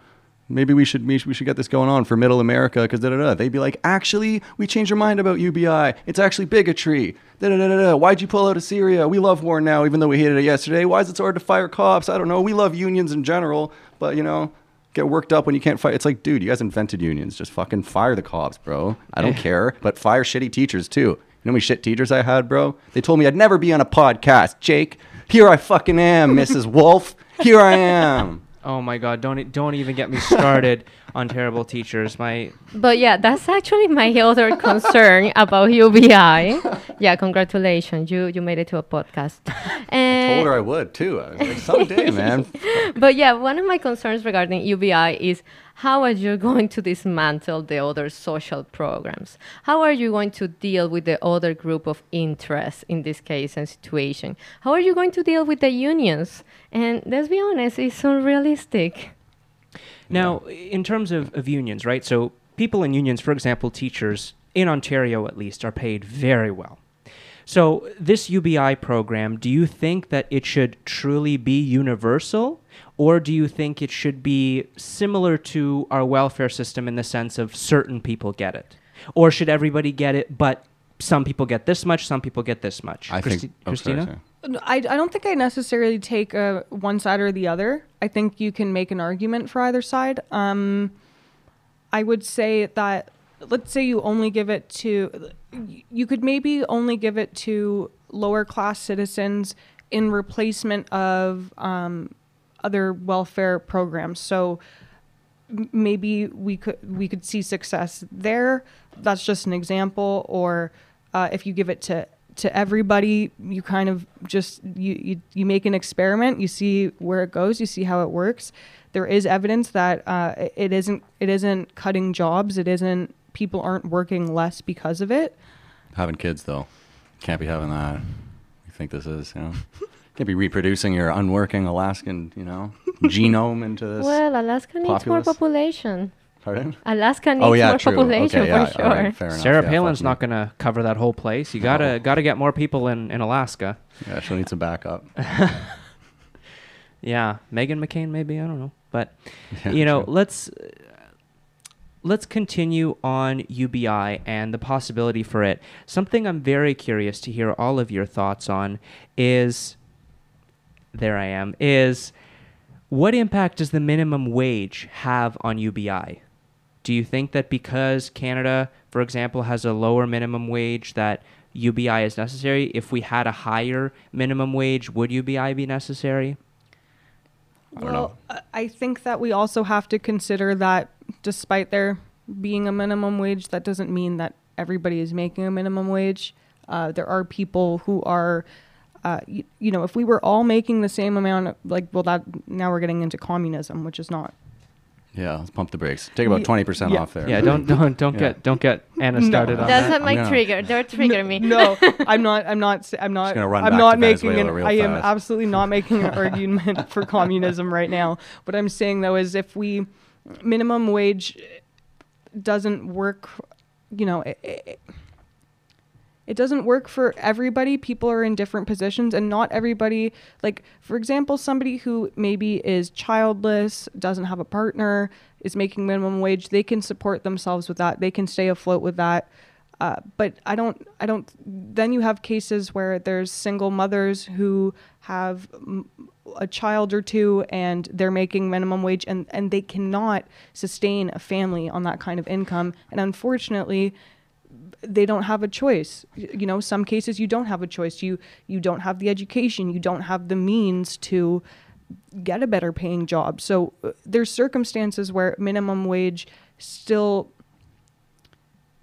maybe we should we should, get this going on for Middle America because da da da. They'd be like, actually, we changed our mind about UBI. It's actually bigotry. Da da da da da. Why'd you pull out of Syria? We love war now, even though we hated it yesterday. Why is it so hard to fire cops? I don't know. We love unions in general, but you know. Get worked up when you can't fight. It's like, dude, you guys invented unions. Just fucking fire the cops, bro. I don't care, but fire shitty teachers too. You know how many shit teachers I had, bro? They told me I'd never be on a podcast. Jake, here I fucking am, Mrs. Wolf. Here I am. Oh my God, don't e- don't even get me started on terrible teachers. My But yeah, that's actually my other concern about UBI. Yeah, congratulations. You you made it to a podcast. And Told her I would too. I was like, someday, man. but yeah, one of my concerns regarding UBI is how are you going to dismantle the other social programs? How are you going to deal with the other group of interests in this case and situation? How are you going to deal with the unions? And let's be honest, it's unrealistic. Now, in terms of, of unions, right? So, people in unions, for example, teachers in Ontario at least, are paid very well. So, this UBI program, do you think that it should truly be universal? Or do you think it should be similar to our welfare system in the sense of certain people get it? Or should everybody get it, but some people get this much, some people get this much? I Christi- think. Oh, sorry, Christina? sorry. I, I don't think I necessarily take uh, one side or the other. I think you can make an argument for either side. Um, I would say that let's say you only give it to, you could maybe only give it to lower class citizens in replacement of um, other welfare programs. So maybe we could we could see success there. That's just an example. Or uh, if you give it to to everybody, you kind of just you, you you make an experiment. You see where it goes. You see how it works. There is evidence that uh, it- isn't it isn't cutting jobs. It isn't people aren't working less because of it. Having kids though, can't be having that. You think this is, you know? Can't be reproducing your unworking Alaskan, you know, genome into this. Well, Alaska needs more population. Pardon? Alaska needs Oh yeah, more true. population okay, yeah, for sure. all right, fair enough. Sarah yeah, Palin's not going to cover that whole place. You gotta No. gotta get more people in, in Alaska. Yeah, she'll need some backup. Yeah, Meghan McCain maybe I don't know, but Yeah, you know true. let's let's continue on UBI and the possibility for it. Something I'm very curious to hear all of your thoughts on is there I am, is what impact does the minimum wage have on UBI? Do you think that because Canada, for example, has a lower minimum wage that UBI is necessary? If we had a higher minimum wage, would UBI be necessary? I well, I- I think that we also have to consider that despite there being a minimum wage, that doesn't mean that everybody is making a minimum wage. Uh, there are people who are, uh, you, you know, if we were all making the same amount, like, well, that now we're getting into communism, which is not. Yeah, let's pump the brakes. Take about twenty percent yeah. off there. Yeah, don't don't don't Yeah. get don't get Ana No. started on That's that. not my I'm gonna- trigger. Don't trigger me. No, I'm not. I'm not. I'm not. gonna run I'm not making an. I am absolutely not making an argument for communism right now. What I'm saying though is, if we minimum wage doesn't work, you know, it, it, it doesn't work for everybody. People are in different positions, and not everybody. Like, for example, somebody who maybe is childless, doesn't have a partner, is making minimum wage. They can support themselves with that. They can stay afloat with that. Uh, but I don't. I don't. Then you have cases where there's single mothers who have a child or two, and they're making minimum wage, and and they cannot sustain a family on that kind of income. And unfortunately, they don't have a choice. You know some cases you don't have a choice. You you don't have the education. You don't have the means to get a better paying job. So uh, there's circumstances where minimum wage still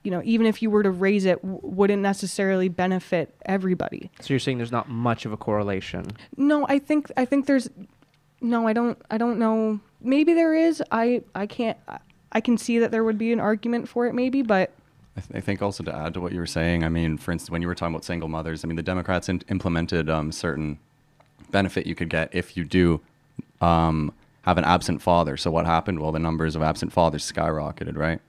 you know even if you were to raise it w- wouldn't necessarily benefit everybody So you're saying there's not much of a correlation. no i think i think there's no i don't i don't know maybe there is i i can't I- i can see that there would be an argument for it maybe but I, th- I think also to add to what you were saying, I mean, for instance, when you were talking about single mothers, I mean, the Democrats in- implemented um, certain benefit you could get if you do um, have an absent father. So what happened? Well, the numbers of absent fathers skyrocketed, right?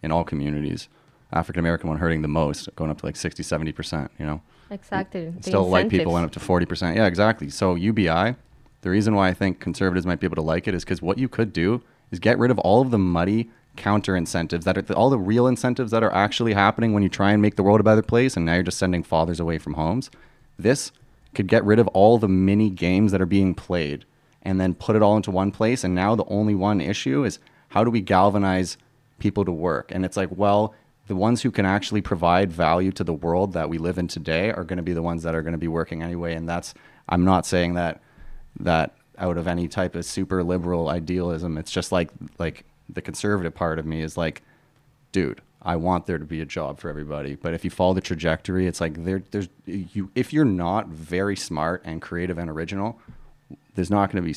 In all communities. African American one hurting the most, going up to like 60, 70%, you know? Exactly. Still, white people went up to 40%. Yeah, exactly. So UBI, the reason why I think conservatives might be able to like it is because what you could do is get rid of all of the muddy counter incentives that are all the real incentives that are actually happening when you try and make the world a better place and now you're just sending fathers away from homes. This could get rid of all the mini games that are being played and then put it all into one place. And now the only one issue is how do we galvanize people to work? And it's like, well, the ones who can actually provide value to the world that we live in today are going to be the ones that are going to be working anyway. And that's, I'm not saying that, that out of any type of super liberal idealism. It's just like, like the conservative part of me is like, dude, I want there to be a job for everybody. But if you follow the trajectory, it's like there, there's you. If you're not very smart and creative and original, there's not going to be.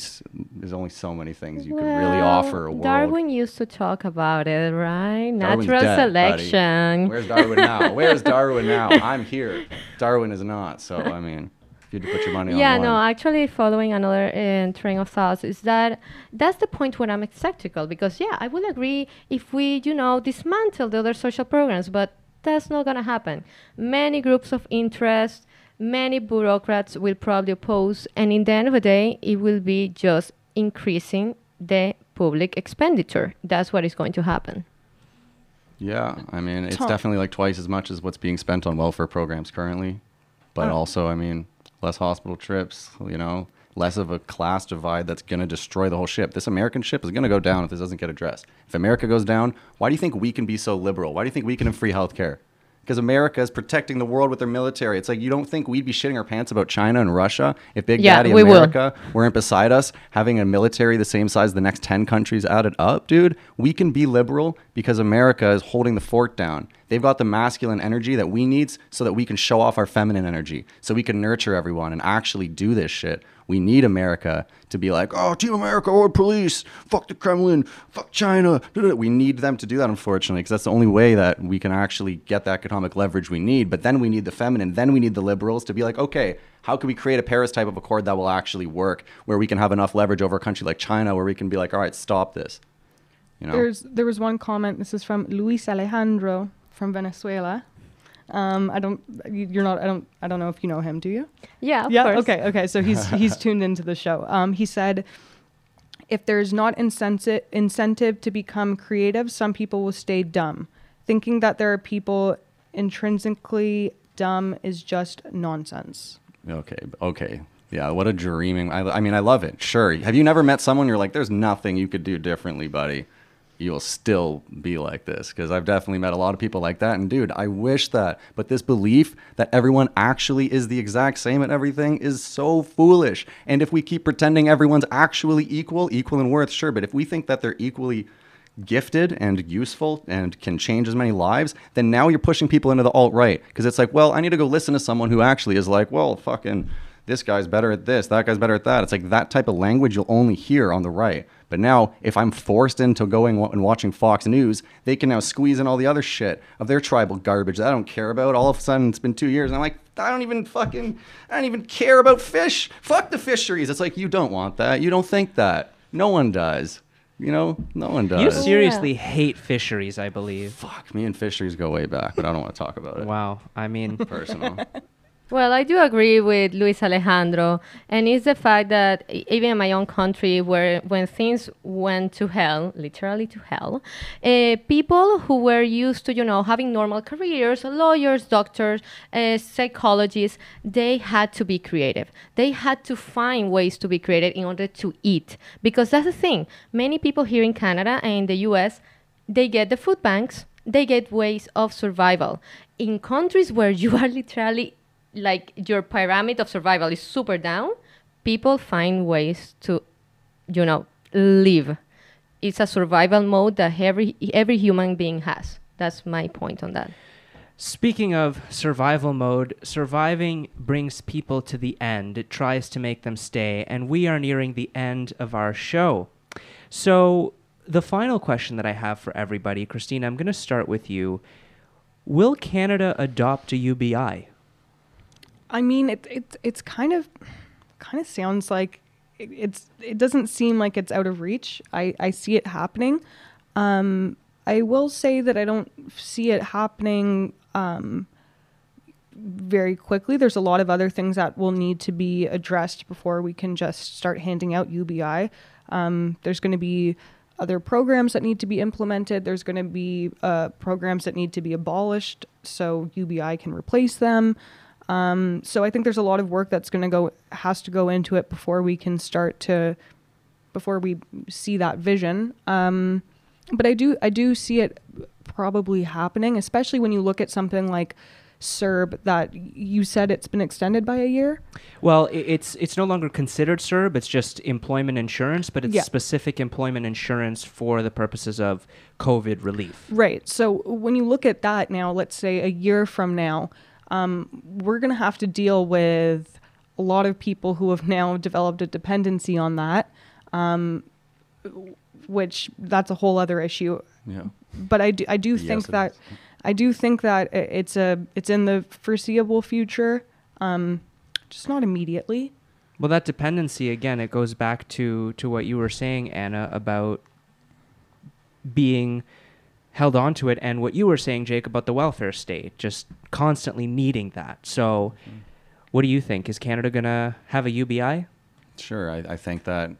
There's only so many things you can really offer a world. Darwin used to talk about it, right? Darwin's Natural dead, buddy. selection. Where's Darwin now? Where's Darwin now? I'm here. Darwin is not. So I mean, you had to put your money yeah, on no, actually, following another uh, train of thoughts is that that's the point where I'm skeptical because, yeah, I would agree if we, you know, dismantle the other social programs, but that's not going to happen. Many groups of interest, many bureaucrats will probably oppose, and in the end of the day, it will be just increasing the public expenditure. That's what is going to happen. Yeah, I mean, it's Tom- definitely like twice as much as what's being spent on welfare programs currently. But Uh, also, I mean, less hospital trips, you know, less of a class divide that's going to destroy the whole ship. This American ship is going to go down if this doesn't get addressed. If America goes down, why do you think we can be so liberal? Why do you think we can have free health care? Because America is protecting the world with their military. It's like you don't think we'd be shitting our pants about China and Russia if Big Yeah, Daddy we will. America weren't beside us having a military the same size the next 10 countries added up, dude. We can be liberal because America is holding the fort down. They've got the masculine energy that we need so that we can show off our feminine energy, so we can nurture everyone and actually do this shit. We need America to be like, oh, Team America or police, fuck the Kremlin, fuck China. We need them to do that, unfortunately, because that's the only way that we can actually get that economic leverage we need. But then we need the feminine, then we need the liberals to be like, okay, how can we create a Paris type of accord that will actually work, where we can have enough leverage over a country like China, where we can be like, all right, stop this. You know? There's there was one comment. This is from Luis Alejandro from Venezuela. Um, I don't. you- You're not. I don't. I don't know if you know him. Do you? Yeah, of yeah. course. Okay. Okay. So he's he's tuned into the show. Um, he said, if there's not incentive incentive to become creative, some people will stay dumb. Thinking that there are people intrinsically dumb is just nonsense. Okay, okay. Yeah, what a dreaming. I, I mean, I love it. Sure. Have you never met someone you're like, there's nothing you could do differently, buddy? You will still be like this. Because I've definitely met a lot of people like that. And dude, I wish that. But this belief that everyone actually is the exact same at everything is so foolish. And if we keep pretending everyone's actually equal, equal in worth, sure. But if we think that they're equally gifted and useful and can change as many lives, then now you're pushing people into the alt right. Because it's like, well, I need to go listen to someone who actually is like, well, fucking this guy's better at this, that guy's better at that. It's like that type of language you'll only hear on the right. But now, if I'm forced into going and watching Fox News, they can now squeeze in all the other shit of their tribal garbage that I don't care about. All of a sudden, it's been two years, and I'm like, I don't even fucking, I don't even care about fish. Fuck the fisheries. It's like, you don't want that. You don't think that. No one does. You know, no one does. You Yeah. seriously hate fisheries, I believe. Fuck, me and fisheries go way back, but I don't want to talk about it. Wow. I mean, Personal. Well, I do agree with Luis Alejandro, and it's the fact that even in my own country, where when things went to hell, literally to hell, uh, people who were used to, you know, having normal careers, lawyers, doctors, uh, psychologists, they had to be creative. They had to find ways to be creative in order to eat, because that's the thing. Many people here in Canada and in the U.S. they get the food banks. They get ways of survival. In countries where you are literally like your pyramid of survival is super down, people find ways to, you know, live. It's a survival mode that every every human being has. That's my point on that. Speaking of survival mode, surviving brings people to the end. It tries to make them stay, and we are nearing the end of our show. So, the final question that I have for everybody, Christina, I'm going to start with you. Will Canada adopt a UBI? I mean, it, it it's kind of kind of sounds like it, it's it doesn't seem like it's out of reach. I I see it happening. Um, I will say that I don't see it happening um, very quickly. There's a lot of other things that will need to be addressed before we can just start handing out UBI. Um, there's going to be other programs that need to be implemented. There's going to be uh, programs that need to be abolished so UBI can replace them. Um, so I think there's a lot of work that's going to go has to go into it before we can start to before we see that vision. Um, but I do I do see it probably happening, especially when you look at something like CERB that you said it's been extended by a year. Well, it's it's no longer considered CERB. It's just employment insurance, but it's Yeah. specific employment insurance for the purposes of COVID relief. Right. So when you look at that now, let's say a year from now, um, we're going to have to deal with a lot of people who have now developed a dependency on that, um, which that's a whole other issue. yeah. But I do, I do Yes, think it that is. I do think that it's a it's in the foreseeable future, um, just not immediately. Well, that dependency again, it goes back to to what you were saying, Ana, about being held on to it, and what you were saying, Jake, about the welfare state, just constantly needing that. So, what do you think? Is Canada gonna have a UBI? Sure, I, I think that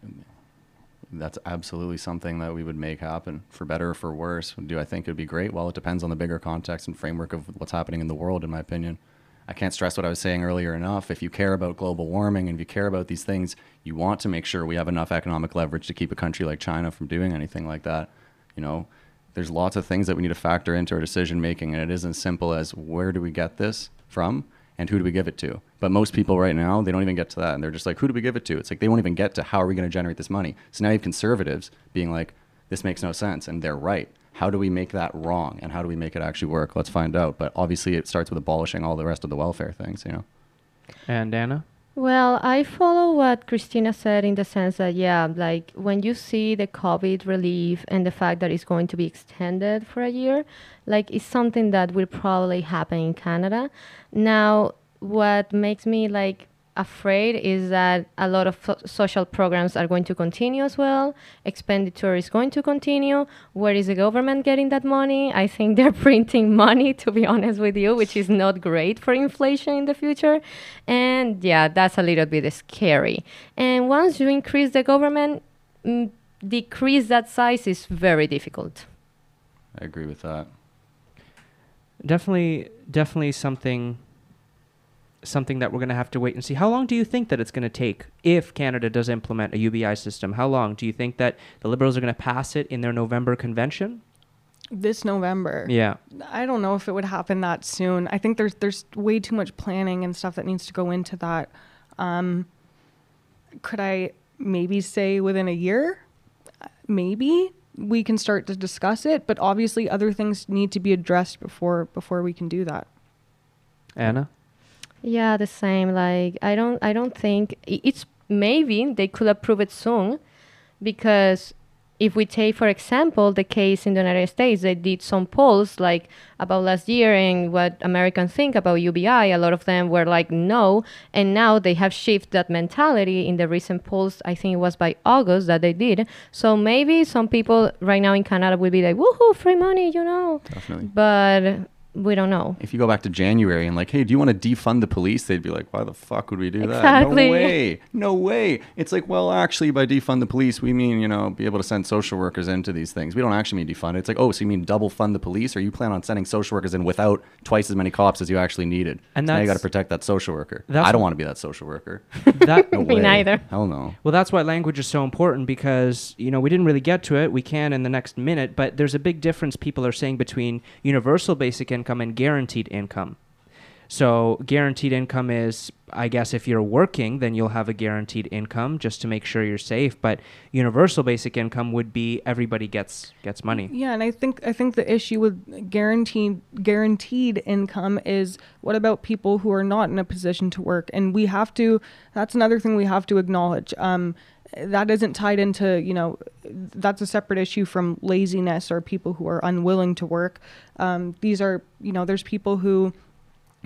that's absolutely something that we would make happen for better or for worse. Do I think it would be great? Well, it depends on the bigger context and framework of what's happening in the world, in my opinion. I can't stress what I was saying earlier enough. If you care about global warming and if you care about these things, you want to make sure we have enough economic leverage to keep a country like China from doing anything like that. You know, there's lots of things that we need to factor into our decision making, and it isn't simple as where do we get this from and who do we give it to. But most people right now, they don't even get to that, and they're just like, who do we give it to? It's like they won't even get to how are we going to generate this money. So now you have conservatives being like, this makes no sense, and they're right. How do we make that wrong, and how do we make it actually work? Let's find out. But obviously, it starts with abolishing all the rest of the welfare things, you know. And Ana? Well, I follow what Christina said in the sense that, yeah, like when you see the COVID relief and the fact that it's going to be extended for a year, like it's something that will probably happen in Canada. Now, what makes me like afraid is that a lot of so- social programs are going to continue as well. Expenditure is going to continue. Where is the government getting that money? I think they're printing money, to be honest with you, which is not great for inflation in the future. And yeah, that's a little bit scary. And once you increase the government, mm, decrease that size is very difficult. I agree with that. Definitely, definitely something something that we're going to have to wait and see. How long do you think that it's going to take if Canada does implement a UBI system? How long do you think that the Liberals are going to pass it in their November convention? This November. Yeah. I don't know if it would happen that soon. I think there's there's way too much planning and stuff that needs to go into that. Um, could I maybe say within a year? Maybe we can start to discuss it, but obviously other things need to be addressed before before we can do that. Ana? Yeah, the same. Like I don't, I don't think it's maybe they could approve it soon, because if we take, for example, the case in the United States, they did some polls like about last year and what Americans think about UBI. A lot of them were like no, and now they have shifted that mentality in the recent polls. I think it was by August that they did. So maybe some people right now in Canada will be like, "Woohoo, free money," you know. Definitely. But we don't know. If you go back to January and like, hey, do you want to defund the police? They'd be like, why the fuck would we do that? Exactly. No way. No way. It's like, well, actually, by defund the police, we mean, you know, be able to send social workers into these things. We don't actually mean defund. It's like, oh, so you mean double fund the police, or you plan on sending social workers in without twice as many cops as you actually needed? And so now you got to protect that social worker. I don't want to be that social worker. That, No Me way. neither. Hell no. Well, that's why language is so important because, you know, we didn't really get to it. We can in the next minute, but there's a big difference people are saying between universal basic income and guaranteed income. So, guaranteed income is, I guess, if you're working, then you'll have a guaranteed income just to make sure you're safe. But universal basic income would be everybody gets gets money. Yeah, and I think I think the issue with guaranteed guaranteed income is what about people who are not in a position to work? And we have to. That's another thing we have to acknowledge. Um, that isn't tied into you know that's a separate issue from laziness or people who are unwilling to work. Um, these are you know there's people who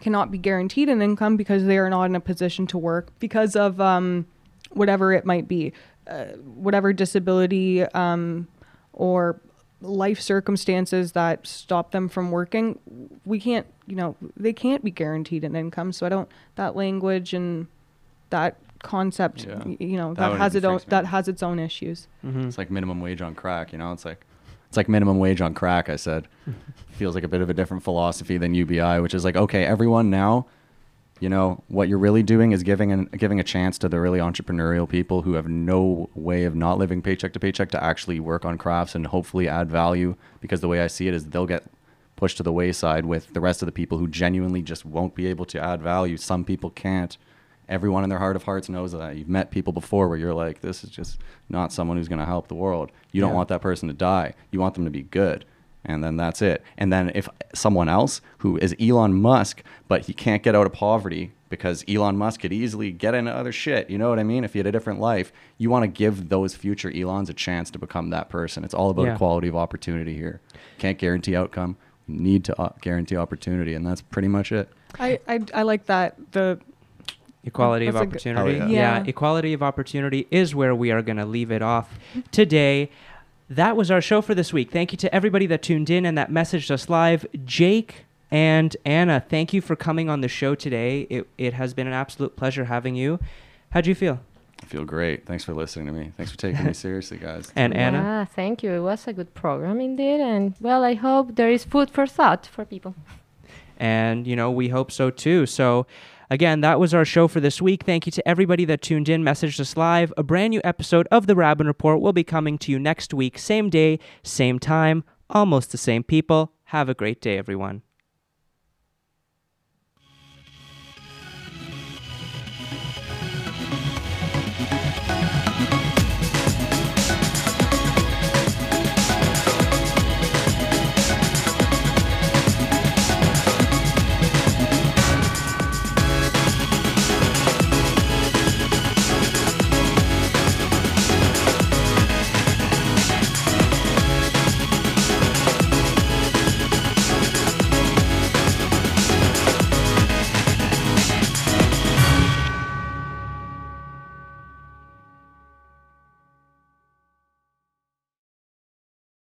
cannot be guaranteed an income because they are not in a position to work because of um, whatever it might be, uh, whatever disability um, or life circumstances that stop them from working. We can't, you know, they can't be guaranteed an income. So I don't that language and that concept, Yeah. you know, That that, has even its own that has its own issues. Mm-hmm. It's like minimum wage on crack, you know? It's like it's like minimum wage on crack, I said. Feels like a bit of a different philosophy than UBI, which is like, okay, everyone now, you know, what you're really doing is giving an, giving a chance to the really entrepreneurial people who have no way of not living paycheck to paycheck to actually work on crafts and hopefully add value because the way I see it is they'll get pushed to the wayside with the rest of the people who genuinely just won't be able to add value. Some people can't. Everyone in their heart of hearts knows that. You've met people before where you're like, this is just not someone who's going to help the world. You don't Yeah. want that person to die. You want them to be good. And then that's it. And then if someone else who is Elon Musk, but he can't get out of poverty because Elon Musk could easily get into other shit, you know what I mean? If he had a different life, you want to give those future Elons a chance to become that person. It's all about Yeah. equality of opportunity here. Can't guarantee outcome. You need to uh, guarantee opportunity, and that's pretty much it. I, I, I like that the Equality of That's a good- opportunity. Oh, Hell yeah. Yeah. equality of opportunity is where we are going to leave it off today. That was our show for this week. Thank you to everybody that tuned in and that messaged us live. Jake and Ana, thank you for coming on the show today. It, it has been an absolute pleasure having you. How'd you feel? I feel great. Thanks for listening to me. Thanks for taking me seriously, guys. And Ana? Yeah, thank you. It was a good program indeed. And well, I hope there is food for thought for people. And, you know, we hope so too. So, again, that was our show for this week. Thank you to everybody that tuned in, messaged us live. A brand new episode of The Raben Report will be coming to you next week, same day, same time, almost the same people. Have a great day, everyone.